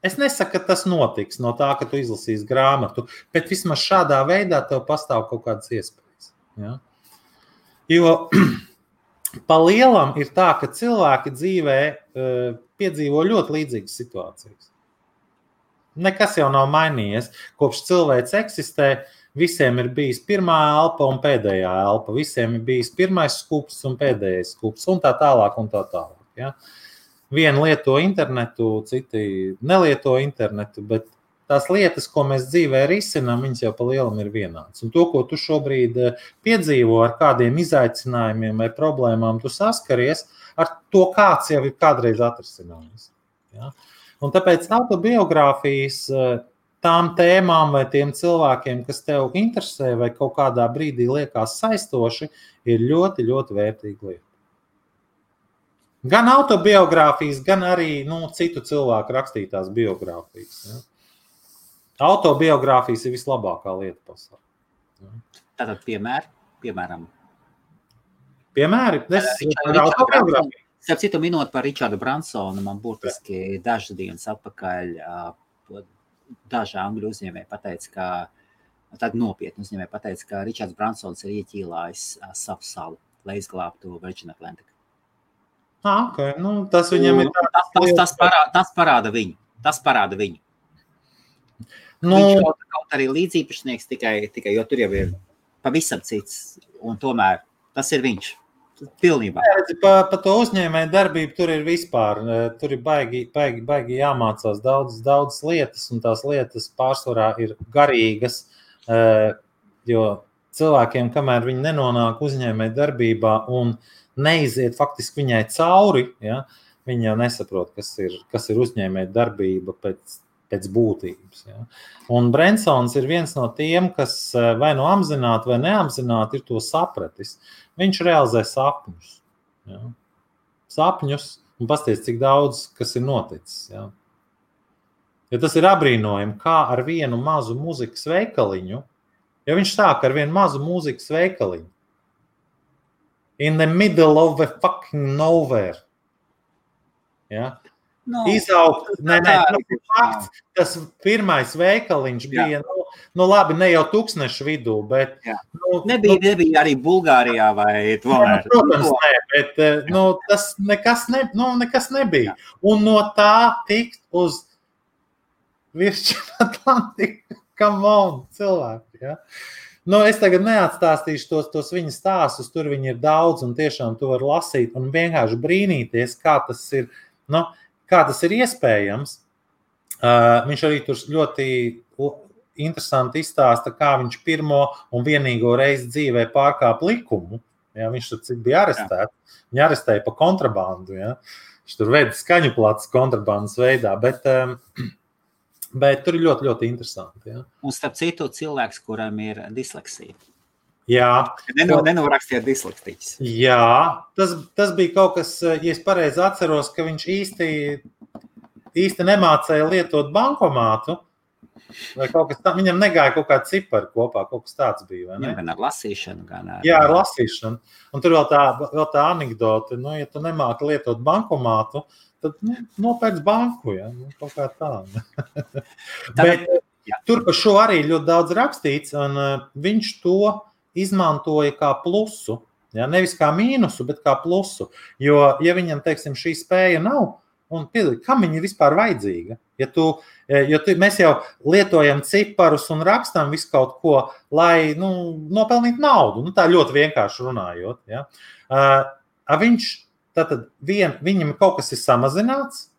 Es nesaku, ka tas notiks no tā, ka tu izlasīsi grāmatu, bet vismaz šādā veidā tev pastāv kaut kādas iespējas. Ja? Jo pa lielam ir tā, ka cilvēki dzīvē uh, piedzīvo ļoti līdzīgas situācijas. Nekas jau nav mainījies. Kopš cilvēks eksistē, visiem ir bijis pirmā elpa un pēdējā elpa. Visiem ir bijis pirmais skūps un pēdējais skūps, un tā tālāk. Un tā tālāk ja? Vieni lieto internetu, citi nelieto internetu, bet tās lietas, ko mēs dzīvē risinām, viņas jau pa lielam ir vienādas. Un to, ko tu šobrīd eh, piedzīvo, ar kādiem izaicinājumiem vai problēmām tu saskaries, ar to kāds jau ir kādreiz atrisinājis. Ja? Un tāpēc autobiogrāfijas eh, tām tēmām vai tiem cilvēkiem, kas tev interesē vai kaut kādā brīdī liekas saistoši, ir ļoti, ļoti vērtīga lieta. Gan autobiogrāfijas, gan arī nu, citu cilvēku rakstītās biogrāfijas. Ja? Autobiogrāfijas ir vislabākā lieta pasaulē. Tātad, piemēri, piemēram, piemēri es autobiogrāfiju. Starp citu, minot par Richardu Bransonu, man burtiski dažas dienas atpakaļ daži angļu uzņēmēji pateica, ka tad nopietni uzņēmēji pateica, ka Richards Bransons ir ieķīlājis savu salu, lai izglābtu Virgin Atlantic. Ah, okay. nu, tas viņam ir tāds. Tas, tas, tas, parāda, tas parāda viņu. Tas parāda viņu. Nu, Viņš kaut, kaut arī līdzīpašnieks tikai, tikai, jo tur jau ir pavisam cits. Un tomēr tas ir viņš. Pilnībā. Pa, pa to uzņēmēju darbību tur ir vispār. E, tur ir baigi, baigi, baigi jāmācās daudzas daudz lietas, un tās lietas pārsvarā ir garīgas. E, jo cilvēkiem, kamēr viņi nenonāk uzņēmēju darbībā un neiziet faktiski viņai cauri, ja, viņi jau nesaprot, kas ir, kas ir uzņēmēju darbība pēc pēc būtības. Ja. Un Brensons ir viens no tiem, kas eh, vai nu apzināti vai neapzināti ir to sapratis. Viņš realizē sapņus. Ja. Sapņus, un pasties, cik daudz kas ir noticis. Ja. Ja tas ir apbrīnojami, kā ar vienu mazu mūzikas veikaliņu, ja viņš sāk ar vienu mazu mūzikas veikaliņu. In the middle of a fucking nowhere. Ja? No, nu, Izaugt, nē, nē, tas ir fakts. Tas pirmais veikaliņš jā. bija, nu, nu labi, ne jau tūkstnešu vidū, bet. Jā. Nu, nebija, nu, nebija arī Bulgārijā vai tomēr. Protams, nē, bet eh, nu, tas nekas, ne, nu, nekas nebija. Jā. Un no tā tikt uz virsmu Atlantiku, come on, cilvēki. Ja? Nu, es tagad neatstāstīšu tos, tos viņa stāstus, tur viņi ir daudz, un tiešām to var lasīt un vienkārši brīnīties, kā tas ir. Nu, Kā tas ir iespējams? Uh, viņš arī tur ļoti interesanti izstāsta, kā viņš pirmo un vienīgo reizi dzīvē pārkāpa likumu. Ja, viņš tur bija arestēts. Viņu arestēja par kontrabandu. Ja. Viņš tur veids skaņu plats kontrabandas veidā. Bet, um, Bet tur ir ļoti, ļoti interesanti. Ja. Un starp citu, cilvēks, kuram ir disleksija. Jā, Neno, nenorakstiet disleksijas. Jā, tas, tas bija kaut kas, ja es pareizi atceros, ka viņš īsti, īsti nemācīja lietot bankomātu. Vai kaut kas tāds, viņam negāja kaut kāda cipara kopā, kaut kas tāds bija. Viņam gan ar lasīšanu, gan ar. Jā, ar lasīšanu. Un tur vēl tā, vēl tā anekdote, nu, ja tu nemāki lietot bankomātu, tad nu, nopērc banku. Ja? Nu, kaut kā tā. Bet, Jā. tur par šo arī ļoti daudz rakstīts, un uh, viņš to izmantoja kā plusu. Ja? Nevis kā mīnusu, bet kā plusu. Jo, ja viņam teiksim, šī spēja nav, un piedod, kam viņa vispār vajadzīga? Ja tu, eh, jo tu, mēs jau lietojam ciparus un rakstām visu kaut ko, lai nu, nopelnītu naudu. Nu, tā ļoti vienkārši runājot. Ja? Uh, viņš tātad vien, viņam kaut kas ir samazināts,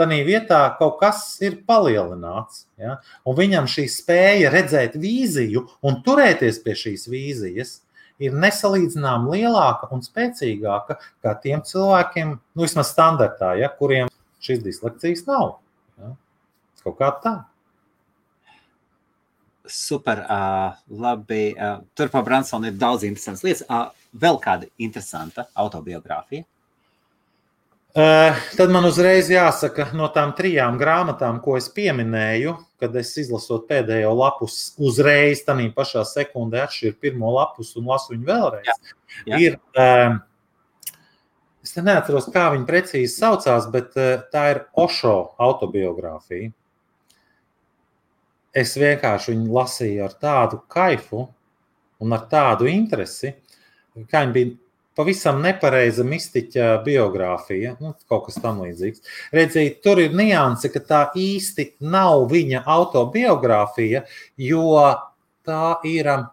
tādā vietā kaut kas ir palielināts. Ja? Un viņam šī spēja redzēt vīziju un turēties pie šīs vīzijas ir nesalīdzināmāk lielāka un spēcīgāka nekā tiem cilvēkiem, nu, vismaz standartā, ja, kuriem šīs disleksijas nav. Ja? Kaut kā tā. Super. Uh, labi. Uh, tur par Bransonu ir daudz interesantas lietas. Uh, vēl kāda interesanta autobiogrāfija. Uh, tad man uzreiz jāsaka, no tām trijām grāmatām, ko es pieminēju, kad es izlasot pēdējo lapus, uzreiz tādā pašā sekundē atšķiru pirmo lapus un lasu viņu vēlreiz. Jā, jā. Ir, uh, es neatceros, kā viņa precīzi saucās, bet uh, tā ir Ošo autobiogrāfija. Es vienkārši viņu lasīju ar tādu kaifu un ar tādu interesi, kā viņa bija pavisam nepareiza mistiķa biogrāfija, nu, kaut kas tamlīdzīgs. Redziet, tur ir nianse, ka tā īsti nav viņa autobiogrāfija, jo tā ir um,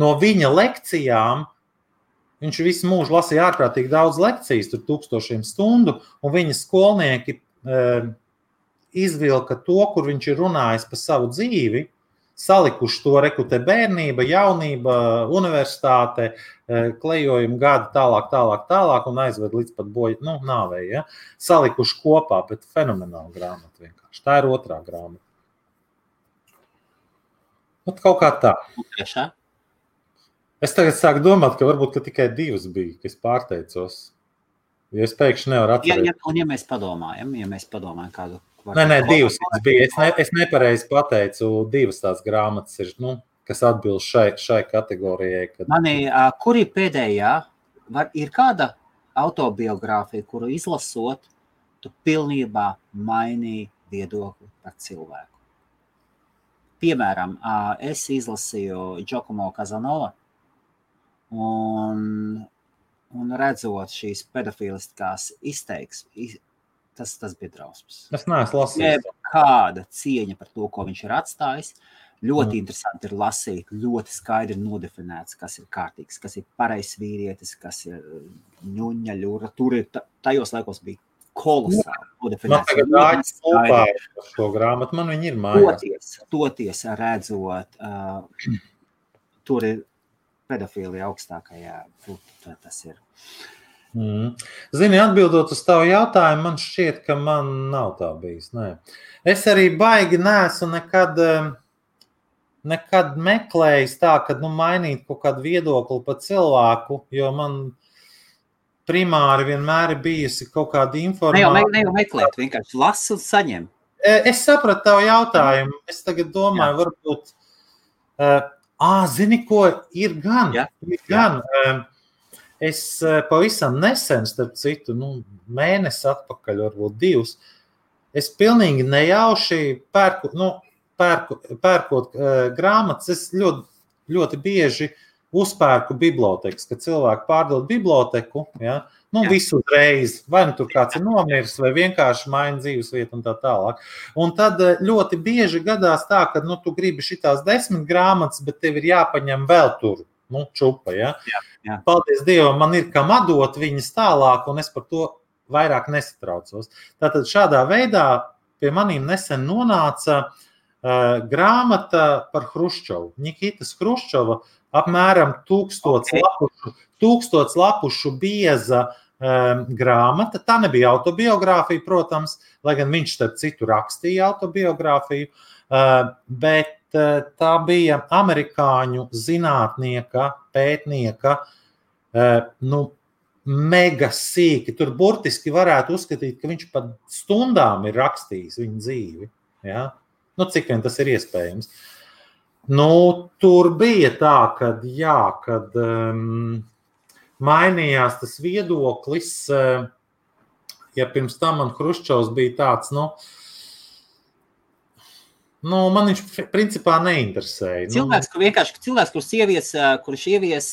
no viņa lekcijām. Viņš visu mūžu lasīja ārkārtīgi daudz lekcijas, tur tūkstošiem stundu, un viņa skolnieki e, izvilka to, kur viņš ir runājis par savu dzīvi, salikuši to rekrutē bērnība, jaunība, universitāte, klejojuma gadi, tālāk, tālāk, tālāk un aizved līdz pat boja, nu, nāvei. Ja? Salikuši kopā, bet fenomenāla grāmata vienkārši. Tā ir otrā grāmata. Ot, kaut kā tā. Trešā. Es tagad sāku domāt, ka varbūt ka tikai divas bija, kas pārteicos. Jo es pēkšņi nevaru Ja, atcerēties. ja, un ja mēs padomājam, ja mēs padomājam kādu. Nē, nē, divas bija. Es, ne, es nepareizi pateicu, divas tās grāmatas ir, nu, kas atbilst šai, šai kategorijai. Kad... Mani, ā, kur ir pēdējā, var, ir kāda autobiogrāfija, kuru izlasot, tu pilnībā mainīji viedokli par cilvēku. Piemēram, es izlasīju Giacomo Kazanova un, un redzot šīs pedofiliskās izteiksmes, tas, tas bija drausmas. Es neesmu lasījis. Kāda cieņa par to, ko viņš ir atstājis. Ļoti Mm. interesanti ir lasīt, ļoti skaidri nodefinēts, kas ir kārtīgs, kas ir pareizs vīrietis, kas ir ņūņa, ļura. Tur ir ta- tajos laikos bija kolosāli Man nodefinēts. tagad ļoti āķis skaidri. kopā ar šo grāmatu. Man viņa ir mājās. Toties, toties redzot, uh, tur ir pedofīlija augstākajā. Tas ir. Mm. Zini, atbildot uz tavu jautājumu, man šķiet, ka man nav tā bijis. Nē. Es arī baigi neesmu nekad, nekad meklējis tā, ka nu, mainīt kaut kādu viedokli par cilvēku, jo man primāri vienmēr ir bijusi kaut kāda Ne jau, informācija. ne jau meklēt, vienkārši lasu un saņem. E, Es sapratu tavu jautājumu. Es tagad domāju, varbūt. Uh, à, zini, ko ir gan? Jā, ir gan uh, es uh, pavisam nesen, starp citu, nu, mēnesi atpakaļ, varbūt divus, es pilnīgi nejauši pērku, nu, pērku, pērkot uh, grāmatas. Es ļoti, ļoti bieži uzpērku bibliotekas, kad cilvēki pārdod biblioteku. Ja? Nu, visu uzreiz, vai nu tur kāds ir nomiris, vai vienkārši maina dzīvesvietu un tā tālāk. Un tad eh, ļoti bieži gadās tā, ka nu, tu gribi šīs desmit grāmatas, bet tev ir jāpaņem vēl tur, nu, čupa. Ja? Jā, jā. Paldies Dievam, man ir kam atdot viņas tālāk, un es par to vairāk nesatraucos. Tātad šādā veidā pie maniem nesen nonāca uh, grāmata par Hruščovu. Nikitas Hruščova apmēram tūkstots Ok. lapušu, tūkstots lapušu bieza um, grāmata. Tā nebija autobiogrāfija, protams, lai gan viņš starp citu rakstīja autobiogrāfiju, uh, bet tā bija amerikāņu zinātnieka, pētnieka. Uh, nu, Mega sīki. Tur burtiski varētu uzskatīt, ka viņš pat stundām ir rakstījis viņa dzīvi. Ja? Nu, cik vien tas ir iespējams. Nu, tur bija tā, ka, jā, kad um, mainījās tas viedoklis. Uh, ja pirms tam man Hruščovs bija tāds, nu, nu, man viņš principā neinteresēja. Nu. Cilvēks, nu, kur vienkārši cilvēks, kurš ievies, kurš ievies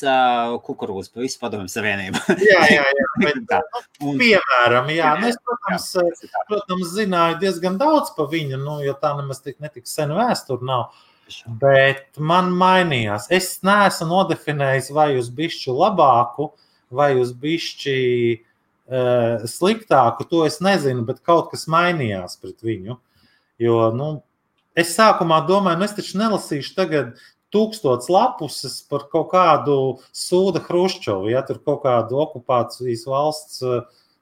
kukurūzu pa visu padomu savienību. jā, jā, jā. Bet, nu, piemēram, jā, nu, es, protams, jā, protams, zināju diezgan daudz pa viņu, nu, jo tā nemaz tik, netik sen vēstur nav. Bet man mainījās. Es neesmu nodefinējis, vai uz bišķu labāku, vai uz bišķi uh, sliktāku. To es nezinu, bet kaut kas mainījās pret viņu. Jo, nu, es sākumā domāju, nu, es taču nelasīšu tagad tūkstotis lapuses par kaut kādu sūdu Hruščovu, ja tur kaut kādu okupācijas valsts.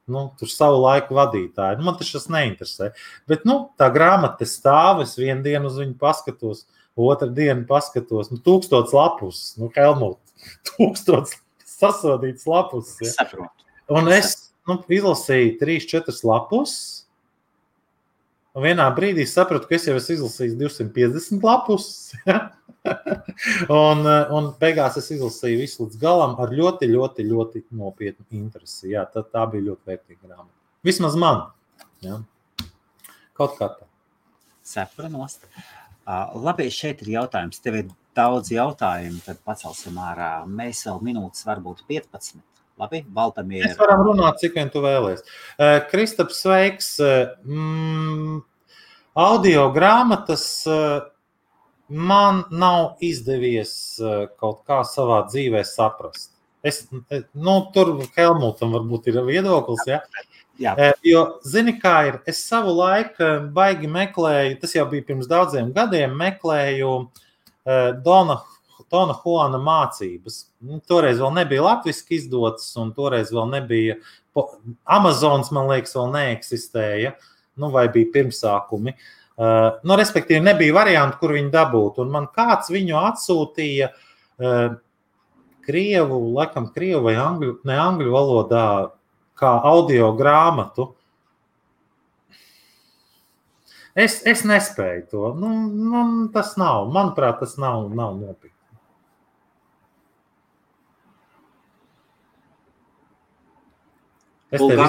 Nu, tur savu laiku vadītāju. Nu, man tas neinteresē. Bet nu, tā grāmata stāv. Es vienu dienu uz viņu paskatos, otru dienu paskatos. Nu, tūkstots lapus, nu, Helmut, tūkstots sasodīts lapus. Ja. Saprotu. Un es nu, izlasīju trīs, četras lapus Un vienā brīdī sapratu, ka es jau esmu izlasījis 250 lapus. un, un beigās es izlasīju visu līdz galam ar ļoti, ļoti, ļoti nopietnu interesi. Jā, tā, tā bija ļoti vērtīga grāmata. Vismaz man. Jā. Kaut kā tā. Sapranost. Uh, labi, šeit ir jautājums. Tev ir daudz jautājumu, tad pacelsim ārā. Mēs vēl minūtes, varbūt 15. Labi, Baltamīra. Mēs varam runāt, cik vien tu vēlies. Uh, Kristaps, sveiks. Mm, audio grāmatas uh, man nav izdevies uh, kaut kā savā dzīvē saprast. Es, nu, tur Helmutam varbūt ir viedoklis. Ja? Jā. Jo, zini, kā ir, es savu laiku baigi meklēju, tas jau bija pirms daudziem gadiem, meklēju uh, Dona Tona Juana mācības. Nu, toreiz vēl nebija latviešu izdotas, un toreiz vēl nebija. Amazonas, man liekas, vēl neeksistēja, nu, vai bija pirmsākumi. Uh, nu, respektīvi, nebija variantu, kur viņu dabūt. Un man kāds viņu atsūtīja uh, krievu, laikam, krievu vai angļu, ne angļu valodā, kā audio grāmatu. Es, es nespēju to. Nu, nu, tas nav, manuprāt, tas nav, nav nopietni. Es tevi... Nē,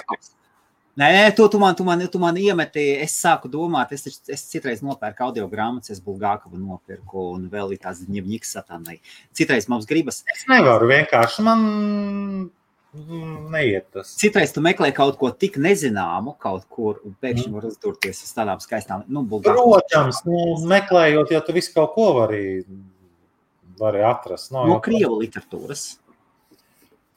nē, tu, tu, man, tu, man, tu man iemeti, es sāku domāt, es, es citreiz nopērku audio grāmatas, es Bulgākavu nopirku un vēl ir tās ņemņiks satānai. Citreiz mums gribas. Es nevaru vienkārši, man neiet tas. Citreiz tu meklē kaut ko tik nezināmu kaut kur un pēkšņi mm. var uzdurties uz tādām skaistām, nu, Bulgākavu. Protams, nu, meklējot, jo tu visu kaut ko vari, vari atrast. No, no Krievu literatūras.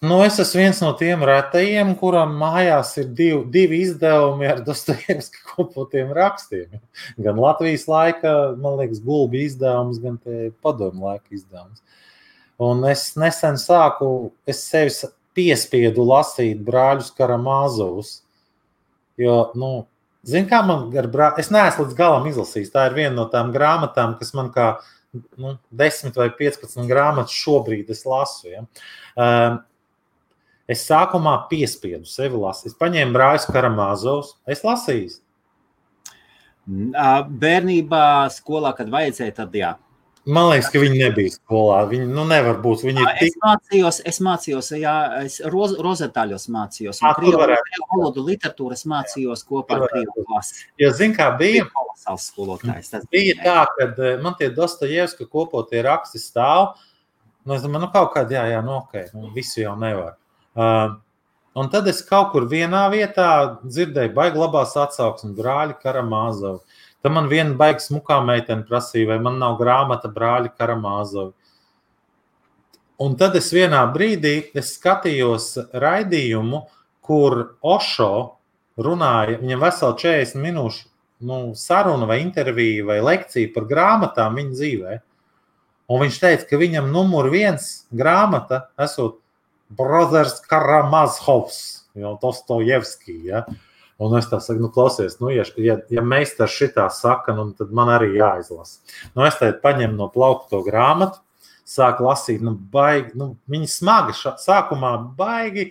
Nu, es esmu viens no tiem retajiem, kuram mājās ir divi, divi izdevumi ar Dostojevska kopotiem rakstiem. Gan Latvijas laika, man liekas, gulbi izdevums, gan padomu laika izdevums. Un es nesen sāku, es sevi piespiedu lasīt brāļus Karamāzovus. Jo, nu, zin kā man ar brāļu, es neesmu līdz galam izlasījis. Tā ir viena no tām grāmatām, kas man kā nu, 10 vai 15 grāmatas šobrīd es lasu. Ja? Um, Es sākumā piespiedu sevi lasīt. Es paņēmu brāļus Karamāzovs, es lasīju. Bērnībā, skolā, kad vajadzēja, tad jā. Man liekas, ka viņi nebija skolā. Viņi nu, nevar būt. Viņi ir tik... Es mācījos, es mācījos, jā, es roz, rozetāļos mācījos. Un krievu valodu literatūras mācījos kopā ar krievu klasi. Jo, zin kā bija? Kolosāls skolotājs. Tas bija tā, ka man tie Dostojevska kopotie raksti stāv. Nu, es domāju, nu kaut kādā, jā, jā, nu ok, nu, visu jau nevar. Uh, un tad es kaut kur vienā vietā dzirdēju, baigi labās atsauksmes, brāļi Karamāzovi. Tad man viena baigta smukā meitene prasīja, vai man nav grāmata brāļi Karamāzovi. Un tad es vienā brīdī es skatījos raidījumu, kur Ošo runāja, viņam veseli 40 minūšu nu, saruna vai intervija vai lekcija par grāmatām viņa dzīvē. Un viņš teica, ka viņam numur viens grāmata esot Brothers Karamazhovs. jau Dostojevski. Ja? Un es tā saku, nu, klausies, nu, ja, ja, ja meistars šitā saka, nu, tad man arī jāizlasa. Nu, es tagad paņemu no plaukta to grāmatu, sāku lasīt, nu, baigi, nu, viņi smagi, šā, sākumā baigi.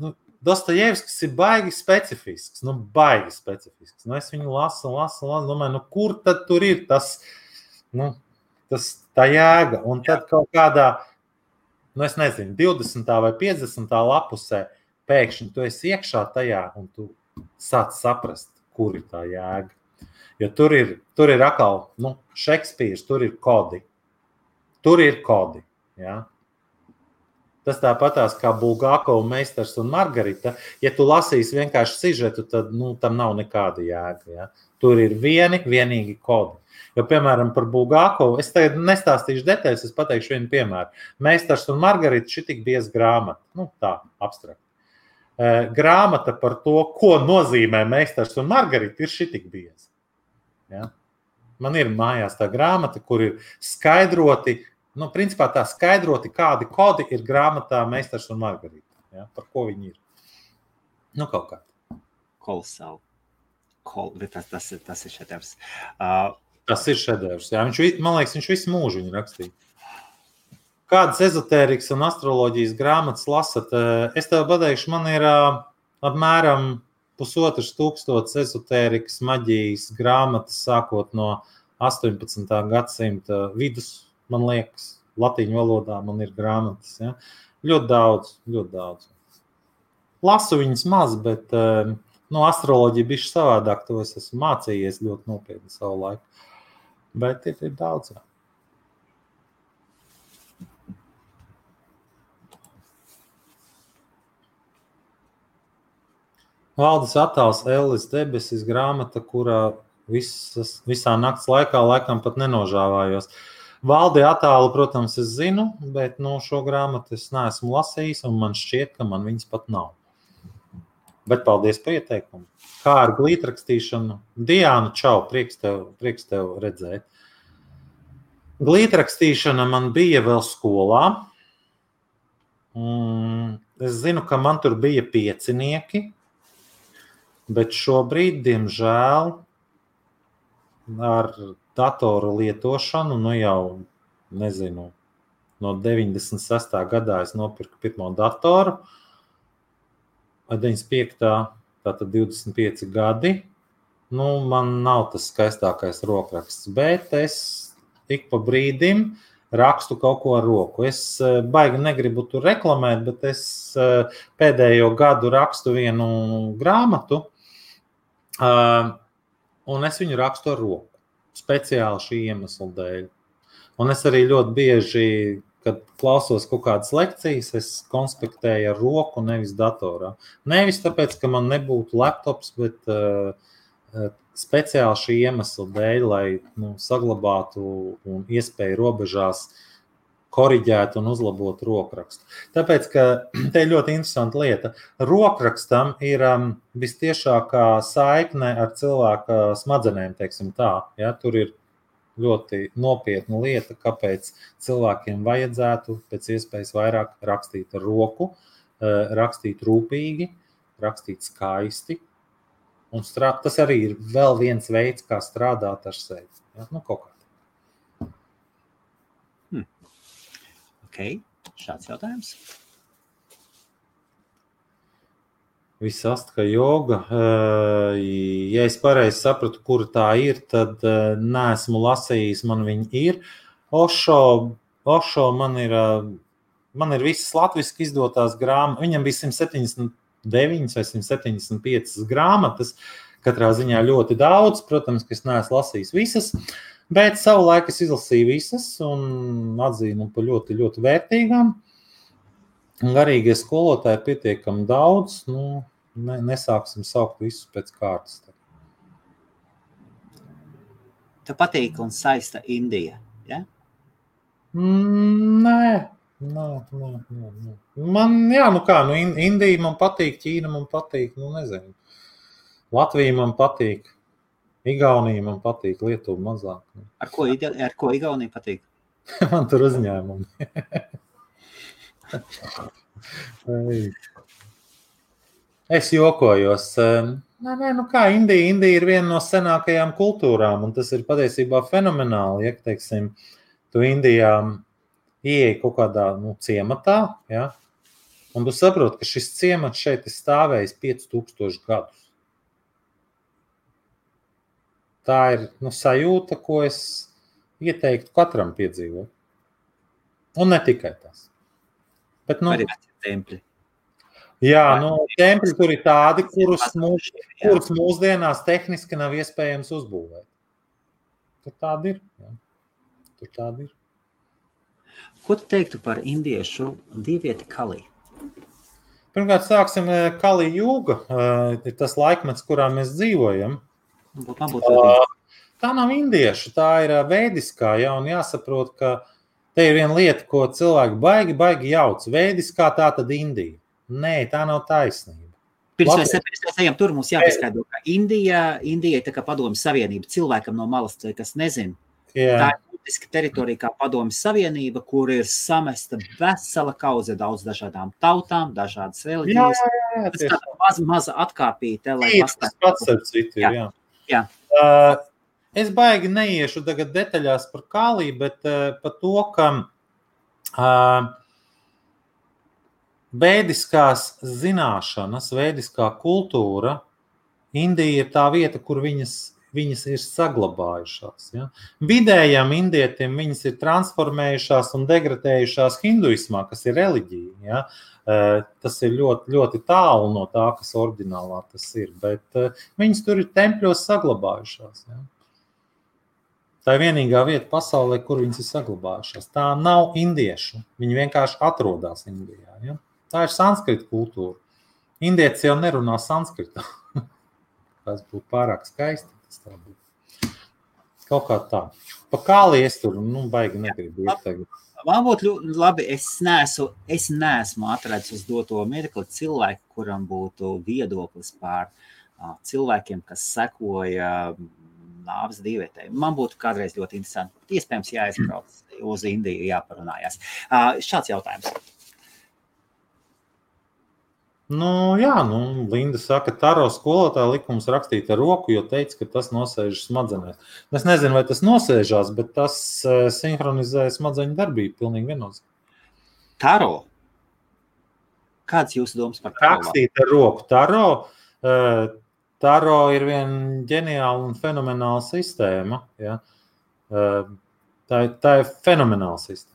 Nu, Dostojevskis ir baigi specifisks, nu, baigi specifisks. Nu, es viņu lasu, lasu, lasu, domāju, nu, kur tad tur ir tas, nu, tas tā jēga. Un tad kaut kādā, nu, es nezinu, 20. vai 50. lapusē pēkšņi tu esi iekšā tajā un tu sāc saprast, kur ir tā jēga. Jo tur ir, tur ir atkal, nu, Šekspīrs, tur ir kodi. Tur ir kodi. Ja? Tas tāpatās kā Bulgākovs, Meistars un Margarita. Ja tu lasīsi vienkārši sižetu, tad nu, tam nav nekāda jēga. Ja? Tur ir vieni, vienīgi kodi. Jo, piemēram, par Bulgākovu es tagad nestāstīšu detaļas, es pateikšu vienu piemēru. Meistars un Margarita šī tik bieza grāmata. Nu, tā, abstrakt. Grāmata par to, ko nozīmē meistars un margarita, ir šī tik bieza. Ja? Man ir mājās tā grāmata, kur ir skaidroti, nu, principā tā skaidroti, kādi kodi ir grāmatā meistars un margarita. Ja? Par ko viņi ir. Nu, kaut kā. Kolosāli. Kol, tas, tas, tas ir šedevrs. Uh, tas ir šedevrs. Jā. Viņš, man liekas, viņš visu mūžu rakstīja. Kādas ezotērijas un astroloģijas grāmatas lasat? Es tev pateikšu, man ir apmēram pusotrs tūkstots ezotērijas maģijas grāmatas, sākot no 18. gadsimta vidus, man liekas, latīņu valodā man ir grāmatas. Ja? Ļoti daudz, ļoti daudz. Lasu viņas maz, bet eh, no astroloģija bija savādāk. To es esmu mācījies ļoti nopietni savu laiku. Bet ir, ir daudz. Jā. Valdes attēls, Ellis debesis grāmata, kurā visas, visā naktas laikā laikam pat nenožāvājos. Valdi attēlu, protams, es zinu, bet no nu, šo grāmatu es neesmu lasījis, un man šķiet, ka man viņas pat nav. Bet paldies par ieteikumu. Kā ar glītrakstīšanu? Diana, čau, prieks tev, prieks tev redzēt. Glītrakstīšana man bija vēl skolā. Mm, es zinu, ka man tur bija piecinieki, Bet šobrīd, diemžēl, ar datoru lietošanu, nu jau nezinu, no 96. gadā es nopirku pirmo datoru, 95. tātad 25 gadi. Nu, man nav tas skaistākais rokraksts, bet es ik pa brīdim rakstu kaut ko ar roku. Es eh, baigi negribu tur reklamēt, bet es eh, pēdējo gadu rakstu vienu grāmatu Uh, un es viņu rakstu ar roku. Speciāli šī iemesla dēļ. Un es arī ļoti bieži, kad klausos kaut kādas lekcijas, es konspektēju ar roku, nevis datorā. Nevis tāpēc, ka man nebūtu laptops, bet uh, speciāli šī iemesla dēļ, lai nu, saglabātu un iespēju robežās uh, korģēt un uzlabot rokrakstu. Tāpēc, ka te ir ļoti interesanta lieta. Rokrakstam ir um, vistiešākā saikne ar cilvēka smadzenēm, teiksim tā. Ja? Tur ir ļoti nopietna lieta, kāpēc cilvēkiem vajadzētu pēc iespējas vairāk rakstīt ar roku, uh, rakstīt rūpīgi, rakstīt skaisti. Un strā, tas arī ir vēl viens veids, kā strādāt ar sevi. Ja? Nu, kaut kā Ok, šāds jautājums. Viss astka joga. Eh, ja es pareizi sapratu, kur tā ir, tad eh, neesmu lasījis, man viņa ir. Ošo, Ošo man ir, eh, man ir visas latviešu izdotās grāmatas. Viņam bija 179 vai 175 grāmatas. Katrā ziņā ļoti daudz, protams, ka es neesmu lasījis visas. Uh, Bet savulaik es izlasīju visas un atzīnu par ļoti, ļoti vērtīgām. Garīgie skolotāji ir pietiekami daudz. Nu, ne, nesāksim saukt visus pēc kārtas. Tev patīk un saista Indija. Ja? Mm, nē, nē, nē, nē, nē. Man, jā, nu kā, nu, Indija man patīk, Ķīna man patīk, nu nezinu. Latvija man patīk. Igaunija man patīk, Lietuva mazāk. Ar ko, ar ko Igaunija patīk? man tur uzņēmumi. Es jokojos. Nē, nē, nu kā Indija, Indija ir viena no senākajām kultūrām, un tas ir patiesībā fenomenāli. Ja, teiksim, tu Indijā ieej kaut kādā nu, ciematā, ja, un tu saproti, ka šis ciemats šeit ir stāvējis 5000 gadus. Tā ir nu, sajūta, ko es ieteiktu katram piedzīvot. Un ne tikai tas. Bet, nu, Arī templi. Jā, nu, templi tur ir tādi, kurus, mūs, kurus mūsdienās tehniski nav iespējams uzbūvēt. Tur tādi ir. Jā. Tur tādi ir. Ko tu teiktu par indiešu divieti kalī? Pirmkārt, sāksim Kalī jūga. Ir tas laikmets, kurā mēs dzīvojam. Būt, man būtu uh, tā nav indiešu, tā ir veidiskā. Ja, un jāsaprot, ka te ir viena lieta, ko cilvēki baigi, baigi jauc. Veidiskā tā tad Indija. Nē, tā nav taisnība. Pirms mēs, pirms mēs ejam tur, mums jāpaskaidro, ka Indija, Indija ir tā kā padomju savienība cilvēkam no malas, kas nezina. Jā. Tā ir būtiska teritorija kā padomju savienība, kur ir samesta vesela kauze daudz dažādām tautām, dažādas Jā, reliģijas. jā, jā, jā, Tas tāda maza, maza atkāpīte, lai Tīri Tas pats ar citu ir. Jā. Jā. Jā. Uh, es baigi neiešu tagad detaļās par kālī, bet uh, par to, ka uh, vēdiskās zināšanas, vēdiskā kultūra, Indija ir tā vieta, kur viņas, viņas ir saglabājušās. Ja? Vidējam indietim viņas ir transformējušās un degradējušās hinduismā, kas ir reliģija. Ja? Uh, tas ir ļoti, ļoti tālu no tā, kas oriģinālā tas ir. Bet uh, viņas tur ir tempļos saglabājušās. Ja? Tā ir vienīgā vieta pasaulē, kur viņas ir saglabājušās. Tā nav indiešu. Viņi vienkārši atrodas Indijā. Ja? Tā ir sanskrita kultūra. Indietis jau nerunā sanskritā. Tas būtu pārāk skaisti. Tā būtu. Kaut kā tā. Pa kāli es tur nu, baigi negribu iet tagad. Man būtu ļoti labi, es neesmu, es neesmu atradzis uz doto mirkli cilvēku, kuram būtu viedoklis par uh, cilvēkiem, kas sekoja nāves divētēm. Man būtu kādreiz ļoti interesanti. Iespējams, jāizbrauc uz Indiju, jāparunājās. Uh, šāds jautājums. Nu, jā, nu, Linda saka, ka Taro skolotāja likums rakstīt ar roku, jo teica, ka tas nosēž smadzenēs. Es nezinu, vai tas nosēžās, bet tas uh, sinhronizē smadzeņu darbību. Pilnīgi viennozīmīgi. Taro. Kāds jūsu domas par taro? Rakstīt ar roku. Taro, uh, taro ir viena ģeniāla un fenomenāla sistēma. Ja? Uh, tā, tā ir fenomenāla sistēma.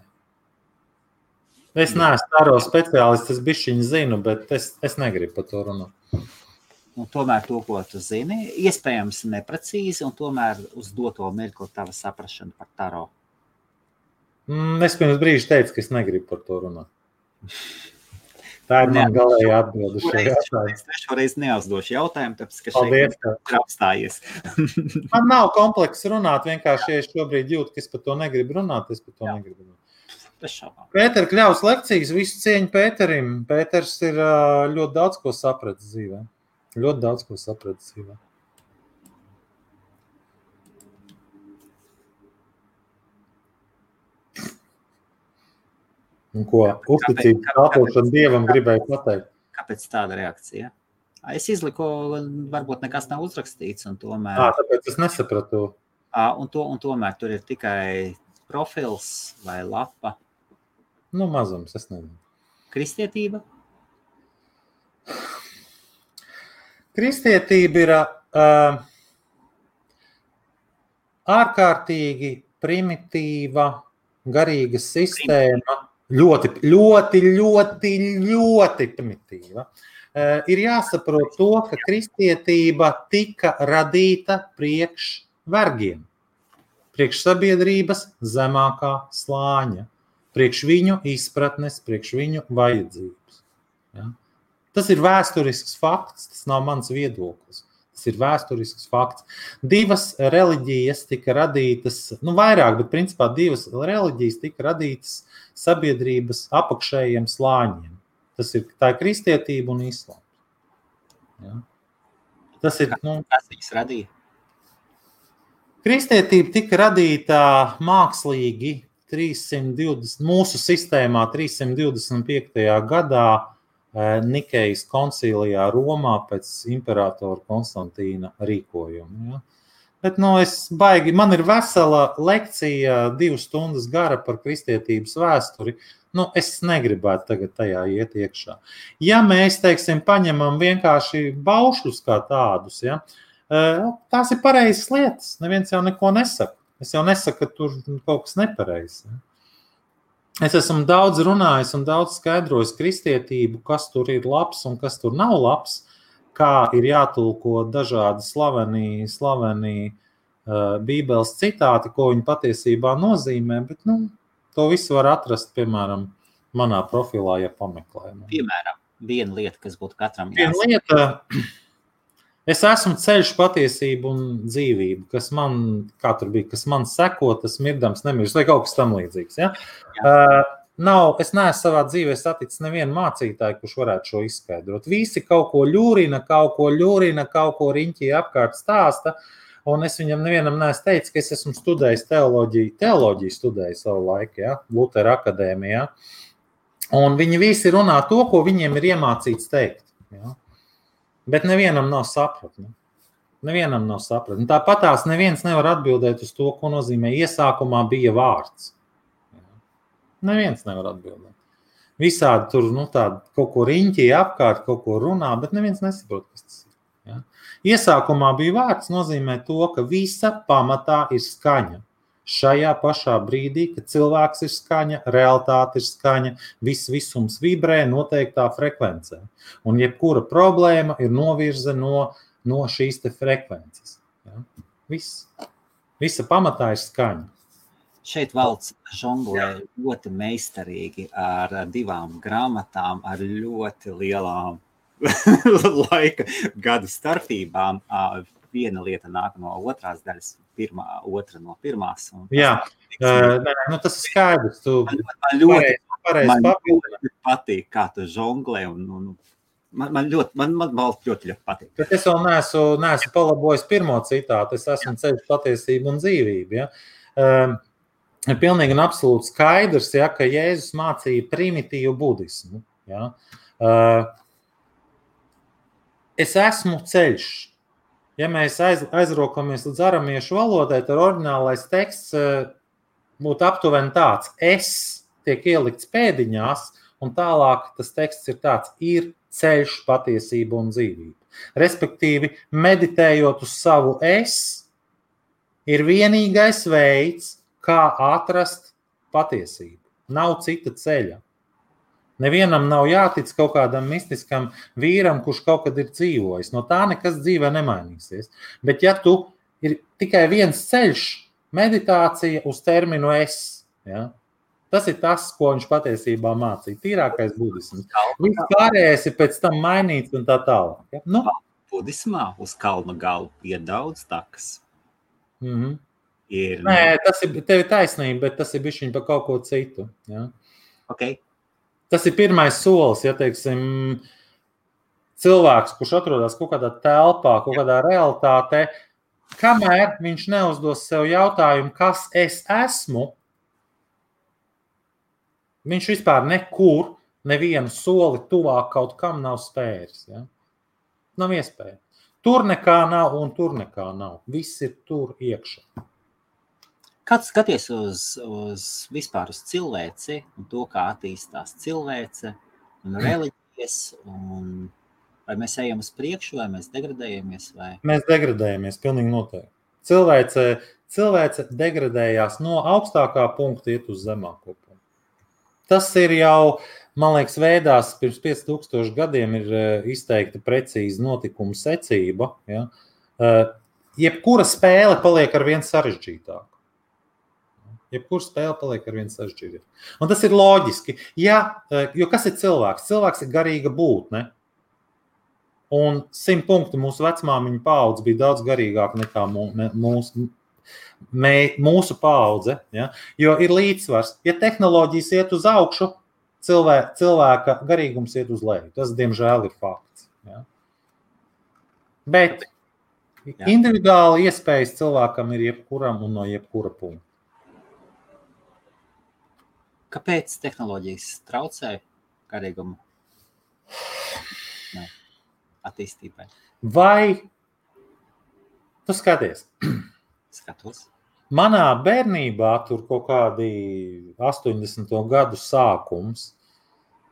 Es neesmu taro speciālists, es bišķiņu zinu, bet es, es negribu par to runāt. Un tomēr to, ko tu zini, iespējams neprecīzi, un tomēr uz doto mirkli tava saprašana par taro. Mm, Es pirms brīža teicu, ka es negribu par to runāt. Tā ir mana galējā atbilde. Es trešo reizi neuzdošu jautājumu, tāpēc, ka Paldies! šeit ir apstājies. Man nav komplekss runāt. Vienkārši, ja es šobrīd jūtu, ka es par to negribu runāt, es par to Jā. negribu runāt. Pēters kļaus lekcijas, visu cieņu Pēterim. Pēters ir ļoti daudz ko sapratis dzīvē. Ļoti daudz ko sapratis dzīvē. Un ko uzticības kāpēc- kalpošana dievam gribēja pateikt? Kāpēc tāda reakcija? Es izliku, varbūt nekas nav uzrakstīts, un tomēr, À, tāpēc es nesapratu. Ā, un to, un tomēr tur ir tikai profils vai lapa. Nu, mazums, es nezinu. Kristietība. Kristietība ir uh, ārkārtīgi primitīva, garīga sistēma. Ļoti, ļoti, ļoti, ļoti primitīva. Uh, ir jāsaprot to, ka kristietība tika radīta priekš vergiem, priekš sabiedrības zemākā slāņa, priekš viņu izpratnes, priekš viņu vajadzības. Ja? Tas ir vēsturisks fakts, tas nav mans viedoklis. Tas ir vēsturisks fakts. Divas reliģijas tika radītas, nu, vairāk, bet principā divas reliģijas tika radītas sabiedrības apakšējiem slāņiem. Tas ir tā ir kristietība un islāms. Ja? Tas ir. Nu, Kas viņas radīja? Kristietība tika radīta mākslīgi 320, mūsu sistēmā 325. gadā Nikejas koncilijā Romā pēc imperatora Konstantīna rīkojuma. Ja? Bet, nu, es baigi, man ir vesela lekcija, divas stundas gara par kristietības vēsturi. Nu, es negribētu tagad tajā iet iekšā. Ja mēs, teiksim, paņemam vienkārši baušļus kā tādus, ja, tās ir pareizas lietas. Neviens jau neko nesaka. Es jau nesaku, ka tur kaut kas nepareizs. Ja. Es esmu daudz runājis un daudz skaidrojis kristietību, kas tur ir labs un kas tur nav labs kā ir jātulko dažādi slaveni, slaveni uh, Bībeles citāti, ko viņi patiesībā nozīmē. Bet, nu, to visu var atrast, piemēram, manā profilā, ja pameklē. Nu. Piemēram, viena lieta, kas būtu katram jāsaka. Viena lieta, es esmu ceļš, patiesība un dzīvība, kas man, tur bija, kas man seko, tas mirdams nemirst, vai kaut kas tam līdzīgs. Ja? Jā. Uh, Nav, es neesmu savā dzīvē saticis nevienu mācītāju, kurš varētu šo izskaidrot. Visi kaut ko ļūrina, kaut ko ļūrina, kaut ko riņķī apkārt stāsta. Un es viņam nevienam neesmu teicis, ka es esmu studējis teoloģiju, teoloģiju studēju savu laiku, ja, Lutera akadēmijā. Un viņi visi runā to, ko viņiem ir iemācīts teikt. Ja. Bet nevienam nav sapratni. Nevienam nav sapratni. Tāpat tās neviens nevar atbildēt uz to, ko nozīmē iesākumā bija vārds. Neviens nevar atbildēt. Visādi tur nu, kaut ko riņķī apkārt, kaut ko runā, bet neviens nesaprot, kas tas ir. Ja? Iesākumā bija vārds, nozīmē to, ka visa pamatā ir skaņa. Šajā pašā brīdī, kad cilvēks ir skaņa, realitāte ir skaņa, viss visums vibrē noteiktā frekvencē. Un jebkura problēma ir novirze no, no šīs frekvences. Ja? Viss. Visa pamatā ir skaņa. Šeit valsts žonglē ļoti meistarīgi ar divām grāmatām, ar ļoti lielām laika gadu starpībām. Viena lieta nāk no otrās daļas, pirmā, otra no pirmās. Jā, uh, nē, nu tas ir skaidrs. Tu man, man ļoti, pareiz, man ļoti patīk, kā tu žonglē. Un, un, Man, man ļoti, man, man ļoti, ļoti, ļoti patīk. Bet es vēl neesmu, neesmu palabojis pirmo citātu. Es esmu ceļš patiesību un dzīvību. Ja? Um, ir pilnīgi un absolūti skaidrs, ja, ka Jēzus mācīja primitīvu budismu. Ja. Uh, es esmu ceļš. Ja mēs aiz, aizrokamies līdz aramiešu valodai, tad oriģinālais teksts uh, būtu aptuveni tāds: es tiek ielikts pēdiņās, un tālāk tas teksts ir tāds: ir ceļš, patiesība un dzīvība. Respektīvi, meditējot uz savu es, ir vienīgais veids, kā atrast patiesību. Nav cita ceļa. Nevienam nav jātic kaut kādam mistiskam vīram, kurš kaut kad ir dzīvojis. No tā nekas dzīvē nemainīsies. Bet, ja tu ir tikai viens ceļš, meditācija uz terminu es, ja, tas ir tas, ko viņš patiesībā mācīja. Tīrākais budisms. Viss pārējais ir pēc tam mainīts un tā tālāk. Ja? Nu. Budismā uz kalnu galu ir daudz takas. Mm -hmm ir. Nē, tas ir tev taisnība, bet tas ir bijis par kaut ko citu. Ja? Okay. Tas ir pirmais solis, ja teiksim, cilvēks, kurš atrodas kaut kādā telpā, kaut kādā realitātē, kamēr viņš neuzdos sev jautājumu, kas es esmu, viņš vispār nekur, nevienu soli tuvāk kaut kam nav spēris. Ja? Nav iespēja. Tur nekā nav, un tur nekā nav. Viss ir tur iekšā. Kā tu skaties uz, uz vispār uz cilvēci un to, kā attīstās cilvēce un mm. reliģijas, un vai mēs ejam uz priekšu, vai mēs degradējamies? Vai... Mēs degradējamies, pilnīgi noteikti. Cilvēce, cilvēce degradējās no augstākā punkta, iet uz zemāko punktu. Tas ir jau, man liekas, veidās pirms 5000 gadiem ir eh, izteikta precīza notikuma secība. Ja? Eh, jebkura spēle paliek ar vien sarežģītāku. Jebkurā spēlē paliek ar vienu sarežģītu. Un tas ir loģiski. Ja, eh, jo kas ir cilvēks? Cilvēks ir garīga būtne. Un simt punktu mūsu vecmāmiņa paudze bija daudz garīgāka nekā mūsu, mē, mūsu paudze. Ja? Jo ir līdzsvars. Ja tehnoloģijas iet uz augšu, cilvēka, cilvēka garīgums iet uz leju. Tas, diemžēl, ir fakts. Ja? Bet Jā. individuāli iespējas cilvēkam ir jebkuram un no jebkura punkta. Kāpēc tehnoloģijas traucē garīgumu? jā, attīstībai. Vai tu skaties? Skatos. Manā bērnībā, tur kaut kādi 80. gadu sākums,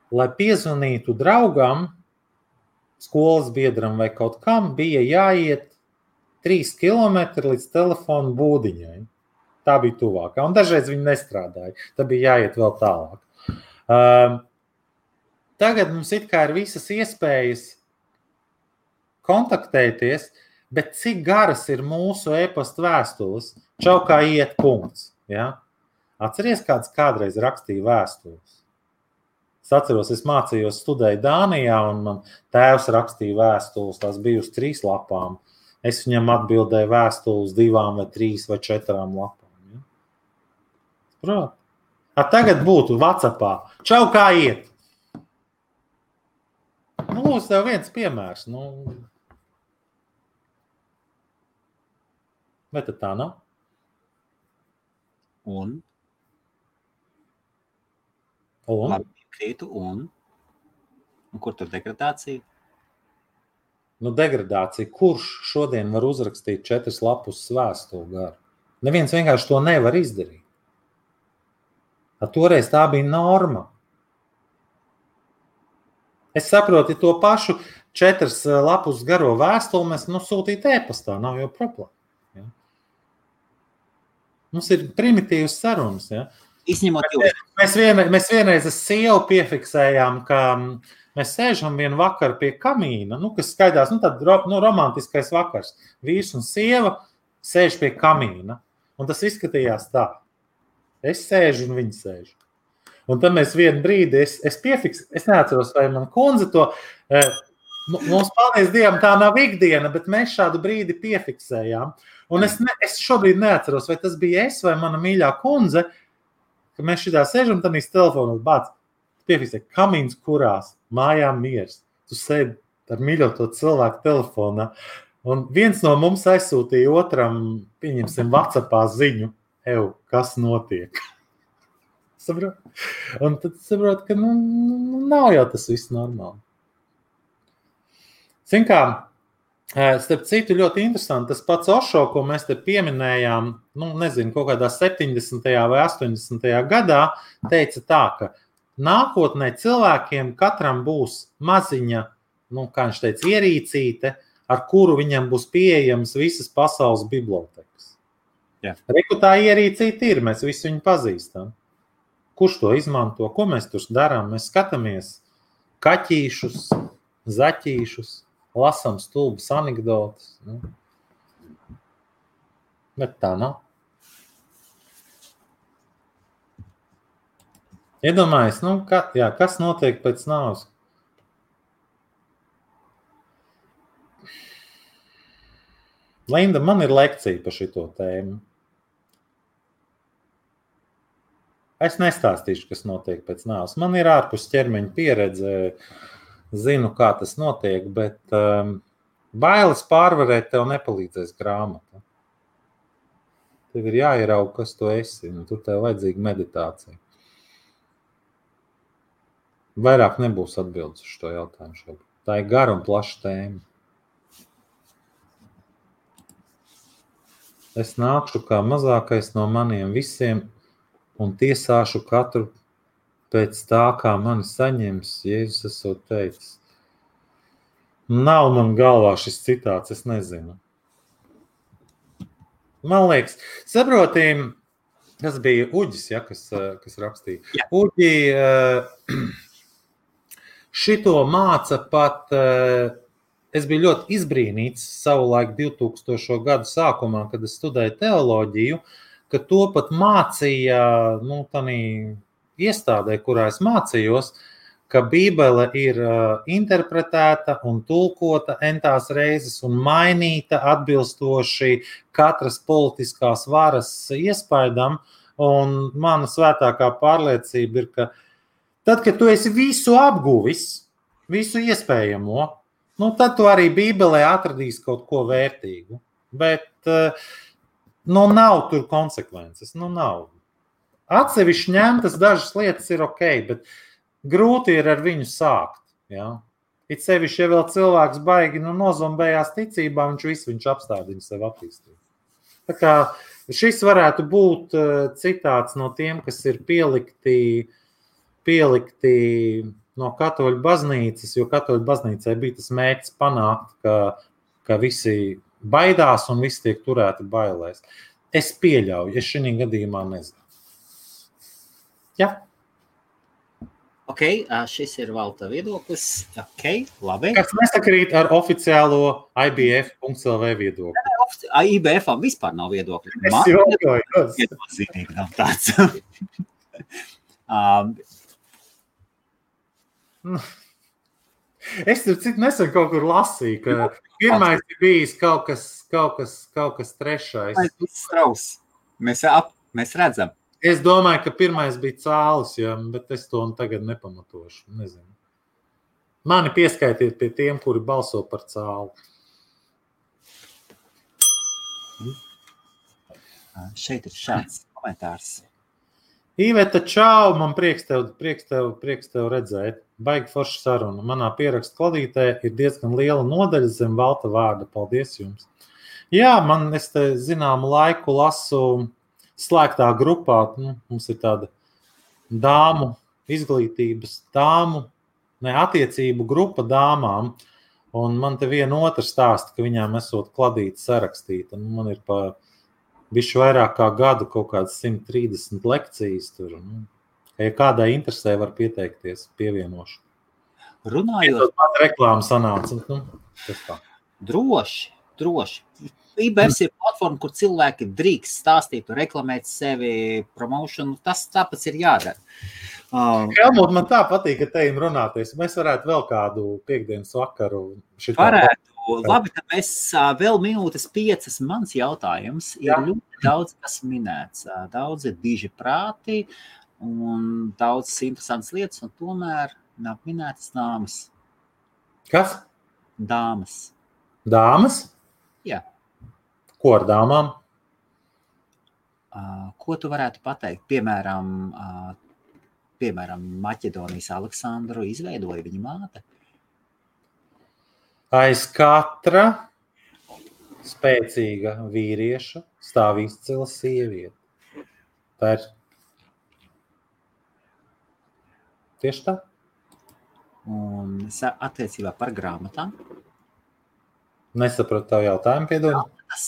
lai piezvanītu draugam, skolas biedram vai kaut kam, bija jāiet 3 km līdz telefona būdiņai. Tā bija tuvākā. Un dažreiz viņi nestrādāja. Tad bija jāiet vēl tālāk. Um, tagad mums ir visas iespējas kontaktēties, bet cik garas ir mūsu e-pasta vēstules? Čau, kā iet punkts. Ja? Atceries, kāds kādreiz rakstīja vēstules. Es atceros, es mācījos, studēju Dānijā, un man tēvs rakstīja vēstules. Tās bija uz trīs lapām. Es viņam atbildēju vēstules divām, vai trīs, vai četrām lapām. Protams. Tagad būtu Vācijā. Čau, kā iet? Nu, Lūdzu, tev viens piemērs. Nu, vai tā nav? Un? Un? Labi, piekrītu. Un? un kur tur degradācija? Nu, degradācija. Kurš šodien var uzrakstīt četras lapus vēstuli garu? Neviens vienkārši to nevar izdarīt. Ar toreiz tā bija norma. Es saprotu, ja to pašu četras eh, lapus garo vēstuli mēs nu, sūtītu e-pastā, nav jau problēma. Ja? Mums ir primitīvas sarunas. Ja? Izņemot jūs. Mēs, vien, mēs vienreiz ar sievu piefiksējām, ka mēs sēžam vienu vakaru pie kamīna, nu, kas skaidrs, nu, tāds nu, romantiskais vakars. Vīrs un sieva sēž pie kamīna. Un tas izskatījās tā. Es sēžu un viņi sēž. Un tad mēs vienu brīdi, es, es piefiksēju, es neatceros, vai mana kundze to. Eh, mums, paldies Dievam, tā nav ikdiena, bet mēs šādu brīdi piefiksējām. Un es, ne, es šobrīd neatceros, vai tas bija es vai mana mīļā kundze, ka mēs šitā sēžam, tad īstenībā telefonā bācis. Piefiksē, kamīns kurās, mājām miers. Tu sēdi ar mīļoto cilvēku telefonā. Un viens no mums aizsūtīja otram, pieņemsim, WhatsApp ziņu eju, kas notiek. Saprot? Un tad saprot, ka nu, nu, nav jau tas viss normāli. Zin kā, starp citu, ļoti interesanti, tas pats Ošo, ko mēs te pieminējām, nu, nezinu, kaut kādā 70. vai 80. gadā, teica tā, ka nākotnē cilvēkiem katram būs maziņa, nu, kā viņš teica, ierīcīte, ar kuru viņam būs pieejams visas pasaules bibliotekas. Reku tā ierīcīte ir, mēs visi viņu pazīstam. Kurš to izmanto? Ko mēs tur darām? Mēs skatāmies kaķīšus, zaķīšus, lasām stulbas anekdotas. Nu. Bet tā nav. Iedomājieties, nu, ka, jā, kas notiek pēc nāves? Linda, man ir lekcija par šo tēmu. Es nestāstīšu, kas notiek pēc nāves. Man ir ārpus ķermeņa pieredze, zinu, kā tas notiek, bet um, bailes pārvarēt tev nepalīdzēs grāmata. Tev ir jāierauga, kas tu esi, un tur tev vajadzīga meditācija. Vairāk nebūs atbildes uz šo jautājumu šobrīd. Tā ir gara un plaša tēma. Es nākšu kā mazākais no maniem visiem un tiesāšu katru pēc tā, kā mani saņems, Jēzus esot teicis. Nav man galvā šis citāts, es nezinu. Man liekas, saprotīm, tas bija Uģis, ja, kas, kas rakstīja. Jā. Uģi šito māca pat, es biju ļoti izbrīnīts savulaik 2000. gadu sākumā, kad es studēju teoloģiju, uh, ka to pat mācīja nu, iestādē, kurā es mācījos, ka Bībele ir interpretēta un tulkota entās reizes un mainīta atbilstoši katras politiskās varas iespaidam. Un mana svētākā pārliecība ir, ka tad, kad tu esi visu apguvis, visu iespējamo, nu, tad tu arī Bībelē atradīsi kaut ko vērtīgu. Bet uh, nu, nav tur konsekvences. Nu, nav. Atsevišķi ņemtas dažas lietas ir ok, bet grūti ir ar viņu sākt. Ja? it sevišķi, ja vēl cilvēks baigi nu, nozombējās ticībā, viņš visu viņš apstādina sev attīstību. Tā kā šis varētu būt uh, citāts no tiem, kas ir pielikti, pielikti no katoļu baznīcas, jo katoļu baznīcai bija tas mērķis panākt, ka, ka visi baidās un visi tiek turēti bailēs. Es pieļauju, es šajā gadījumā nezinu. Ja? Ok, šis ir valda viedoklis. Ok, labi. Kas nesakrīt ar oficiālo IBF.CLV viedokli? IBF vispār nav viedokļa. Jokoju. Viennozīmīgi nav tāds. um, Es tur citu nesen kaut kur lasīju, ka pirmais ir bijis kaut kas, kaut kas, kaut kas trešais. Strauss. Mēs, ap, mēs redzam. Es domāju, ka pirmais bija cēlus, ja, bet es to tagad nepamatošu. Nezinu. Mani pieskaitiet pie tiem, kuri balso par cēlu. Šeit ir šāds komentārs. Iveta, čau! Man prieks tev, prieks tev, prieks tev redzēt. Baigi forša saruna. Manā pierakstu kladītē ir diezgan liela nodaļa zem valta vārda. Paldies jums! Jā, man es te zināmu laiku lasu slēgtā grupā. Nu, mums ir tāda dāmu izglītības, dāmu, ne attiecību grupa dāmām. Un man te viena otra stāsta, ka viņām esot kladīta sarakstīta. Nu, man ir pa bišķi vairāk kā gadu kaut kādas 130 lekcijas tur. Nu, kādai interesē, var pieteikties, pievienošu. Runājot par reklāmu, sanāca. Nu, droši, droši. IBS ir platforma, kur cilvēki drīkst stāstīt, reklamēt sevi, promošanu. Tas tāpēc ir jādara. Um, Helmut, man tā patīk, ka te ir runāties. Mēs varētu vēl kādu piekdienas vakaru. Varētu. Labi, tad mēs vēl minūtes piecas. Mans jautājums ir Jā. ļoti daudz, kas minēts. Daudz ir diži prāti, un daudzas interesantas lietas, un tomēr nav minētas dāmas. Kas? Dāmas. Dāmas? Jā. Ko ar dāmām? Uh, ko tu varētu pateikt? Piemēram, uh, piemēram Maķedonijas Aleksandru izveidoja viņa māte. Aiz katra spēcīga vīrieša stāv izcila sieviete. Tā ir Tieši tā. Un attiecībā par grāmatām. Nesapratu tavu jautājumu, piedod. Tas,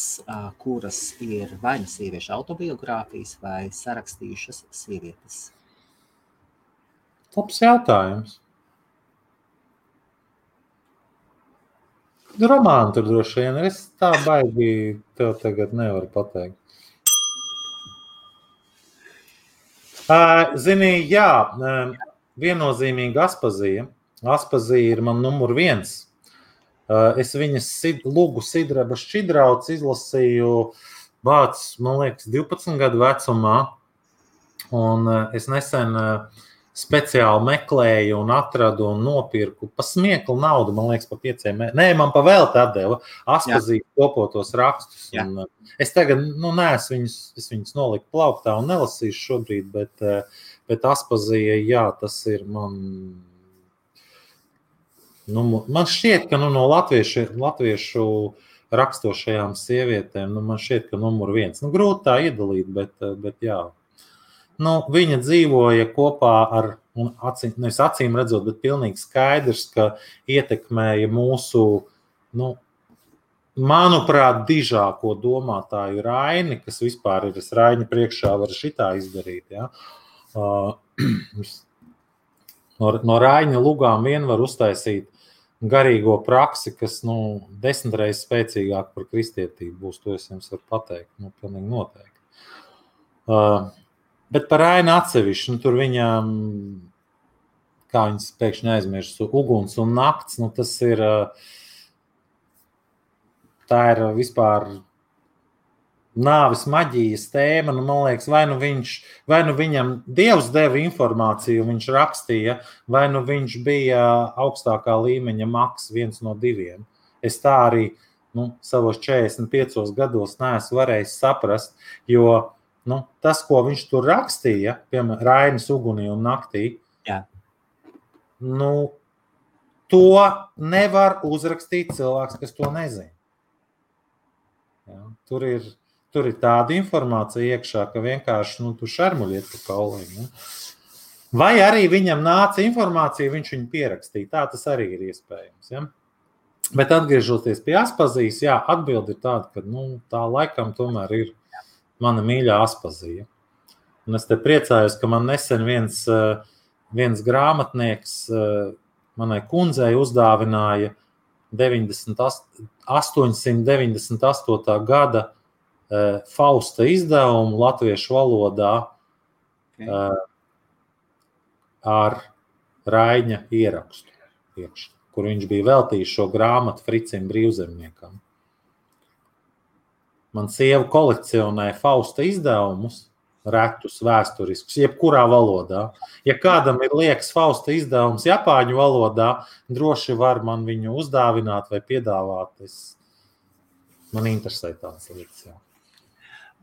kuras ir vai nu sieviešu autobiogrāfijas, vai sarakstījušas sievietes? Labs jautājums. Romānu tur droši vien. Es tā baigi tev tagad nevaru pateikt. Zini, jā, viennozīmīgi Aspazija. Aspazija ir man numur viens. Eh, es viņas sid, lūgu Sidraba šķidrauts izlasīju vārds, man liekas, 12 gadu vecumā. Un eh, es nesen uh, speciāli meklēju, un atradu un nopirku par smieklu naudu. Man liekas, par pieciem. Nē, man pa vēl tā deva. Aspazīju kopotos rakstus. Un, uh, es tagad, nu, neesmu viņus, es viņus noliku plauktā un nelasīšu šobrīd, bet, uh, bet aspazīja, jā, tas ir man. Nu, man šķiet, ka nu, no latviešu, latviešu rakstošajām sievietēm, nu, man šķiet, ka numur viens. Nu, grūti tā iedalīt, bet, bet jā nu, viņa dzīvoja kopā ar, un acīm, nevis acīm redzot, bet pilnīgi skaidrs, ka ietekmēja mūsu, nu, manuprāt, dižāko domātāju Raini, kas vispār ir, es Raini priekšā varu šitā izdarīt. Ja? Uh, no, no Raina lugām vien var uztaisīt garīgo praksi, kas nu, desmit reizes spēcīgāk par kristietību būs. To es jums varu pateikt. Nu, pilnīgi noteikti. Uh, Bet par ainu atsevišķi, nu, tur viņam, kā viņas pēkšņi aizmirst, uguns un nakts, nu, tas ir, tā ir vispār nāves maģijas tēma. Nu, man liekas, vai nu, viņš, vai nu viņam dievs deva informāciju, viņš rakstīja, vai nu viņš bija augstākā līmeņa maks, viens no diviem. Es tā arī nu, savos 45 gados neesmu varējis saprast, jo nu, tas, ko viņš tur rakstīja, piemēram, Rainas ugunī un naktī, Jā. nu, To nevar uzrakstīt cilvēks, kas to nezina. Ja? Tur, ir, tur ir tāda informācija iekšā, ka vienkārši nu, tu šarmuļiet pa kauliem. Ja? Vai arī viņam nāca informācija, viņš viņu pierakstīja. Tā tas arī ir iespējams. Ja? Bet atgriežoties pie aspazījas, jā, atbildi ir tāda, ka nu, tā laikam tomēr ir mana mīļā aspazīja. Un es te priecājos, ka man nesen viens, eh, viens grāmatnieks eh, manai kundzei uzdāvināja 98, 898. gada eh, Fausta izdevumu latviešu valodā okay. ar Raņa ierakstu iekšā kur viņš bija veltījis šo grāmatu Fricim Brīvzemniekam. Man sieva kolekcionē Fausta izdevumus, retus, vēsturiskus, jebkurā valodā. Ja kādam ir liekas Fausta izdevums Japāņu valodā, droši var man viņu uzdāvināt vai piedāvāt. Es, man interesē tādas lietas. Jā.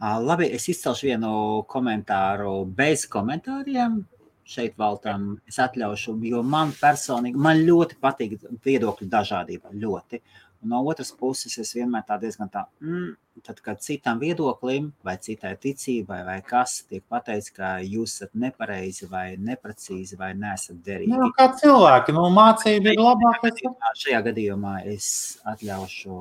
Labi, es izcelšu vienu komentāru bez komentāriem šeit valtam, es atļaušu, jo man personīgi, man ļoti patīk viedokļu dažādība, ļoti. Un no otras puses, es vienmēr tā diezgan tā, mm, tad, kad citam viedoklim vai citai ticībai vai kas tiek pateikts, ka jūs esat nepareizi vai neprecīzi vai nesat derīgi. Nu, kā cilvēki, nu, mācība ir labākais. Šajā gadījumā es atļaušu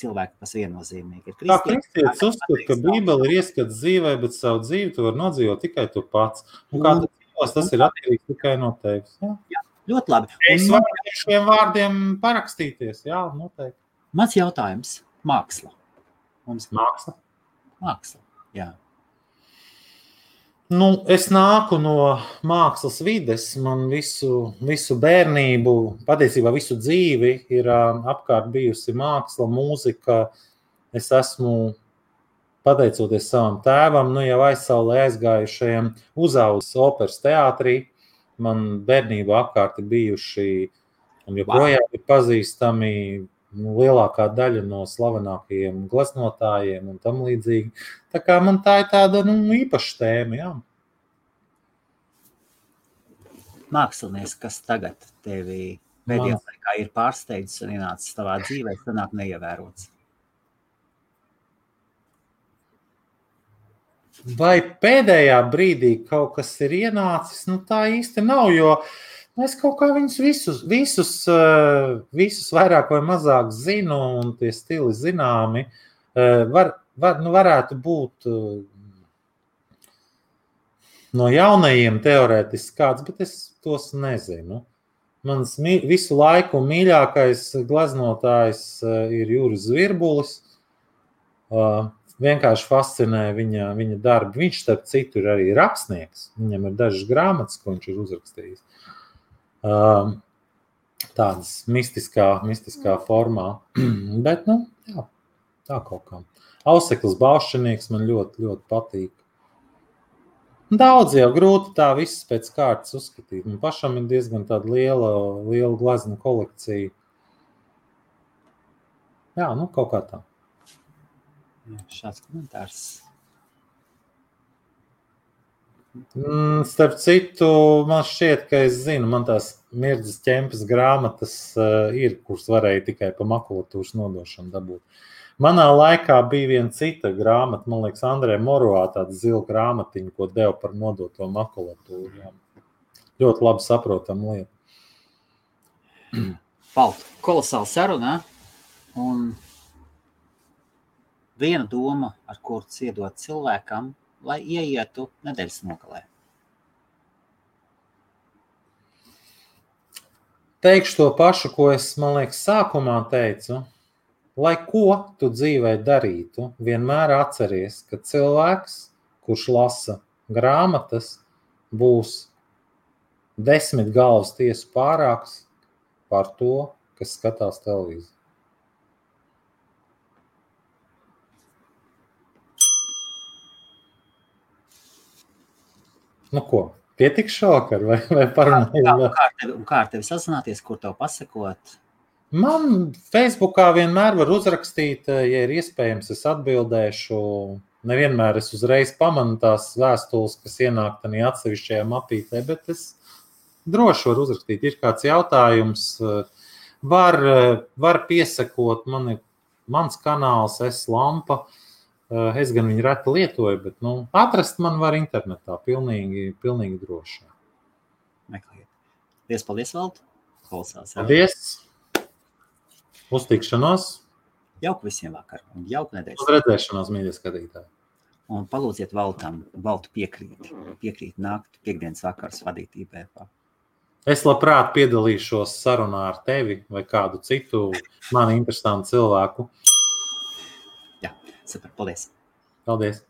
cilvēki, kas viennozīmīgi ir kristieši. Kristietis uzskata, ka Bībele ir ieskats dzīvē, bet savu dzīvi tu vari nodzīvot tikai tu pats. Un kā tu dzīvos, tas ir atkarīgs tikai no tevis. Ja? Jā, ļoti labi. Es varu ar šiem vārdiem parakstīties, jā, noteikti. Mans jautājums - māksla. Mums māksla. Māksla, jā. Nu, es nāku no mākslas vides. Man visu, visu bērnību, patiesībā visu dzīvi ir apkārt bijusi māksla, mūzika. Es esmu, pateicoties savam tēvam, nu, jau aizsaulē aizgājušajam, uzaugusi operas teātrī. Man bērnībā apkārt ir bijuši un joprojām ir pazīstami lielākā daļa no slavenākajiem gleznotājiem un tam līdzīgi. Tā kā man tā ir tāda nu, īpaša tēma. Jā. Mākslinieks, kas tagad tevi pēdējā laikā ir pārsteidzis un ienācis tavā dzīvē, sanāk neievērots. Vai pēdējā brīdī kaut kas ir ienācis? Nu, tā īsti nav, jo nu, es kaut kā viņus visus, visus, eh, visus vairāk vai mazāk zinu, un tie stili zināmi. Eh, var, var, nu, varētu būt eh, no jaunajiem teorētiski kāds, bet es tos nezinu. Mans visu laiku mīļākais gleznotājs ir Juris Zvirbulis. Vienkārši fascinē viņa, viņa darbu. Viņš, starp citu, ir arī rakstnieks. Viņam ir dažas grāmatas, ko viņš ir uzrakstījis. Tādas mistiskā, mistiskā formā. Bet, nu, jā, tā kaut kā. Auseklis Baušanieks man ļoti, ļoti patīk. Daudz jau grūti tā viss pēc kārtas uzskatīt. Man pašam ir diezgan liela, liela glazūra kolekcija. Jā, nu kaut kā tā. Šāds komentārs. Mm, starp citu, man šķiet, ka es zinu, man tās mirdzas ķempas grāmatas uh, ir, kuras varēja tikai pa makulatūras nodošanu dabūt. Manā laikā bija viena cita grāmata, man liekas, Andrē Morovā, tāda zila grāmatiņa, ko deva par nodoto makulatūru. Jā. Ļoti labi saprotama lieta. Paldies! Kolosāla saruna. Un viena doma, ar kuru ciedot cilvēkam, lai ieietu nedēļas nogalē. Teikšu to pašu, ko es, man liekas, sākumā teicu Lai ko tu dzīvē darītu, vienmēr atceries, ka cilvēks, kurš lasa grāmatas, būs desmit galvas tiesu pārāks par to, kas skatās televīziju. Nu, ko? Pietiks šovakar, vai, vai parunājot? Kā, kā, kā, kā ar tevi sazināties, kur tev pasakot? Man Facebookā vienmēr var uzrakstīt, eh, ja ir iespējams, es atbildēšu. Nevienmēr es uzreiz pamanu tās vēstules, kas ienāk tādā atsevišķajā mapītē, bet es droši var uzrakstīt. Ir kāds jautājums, var, var piesakot mani, mans kanāls, es lampa. Es gan viņu reti lietoju, bet nu, atrast man var internetā pilnīgi, pilnīgi droši. Meklējiet. Paldies, paldies, Valt! Klausās. Paldies! Uz tikšanos! Jauku visiem vakaru un jauku nedēļu. Uz redzēšanos, mīļie skatītāji! Un palūdziet Valtam, Valtu piekrīt, piekrīt nākt piekdienas vakars vadīt IBFA. Es labprāt piedalīšos sarunā ar tevi vai kādu citu man interesantu cilvēku. Jā, super, paldies! Paldies!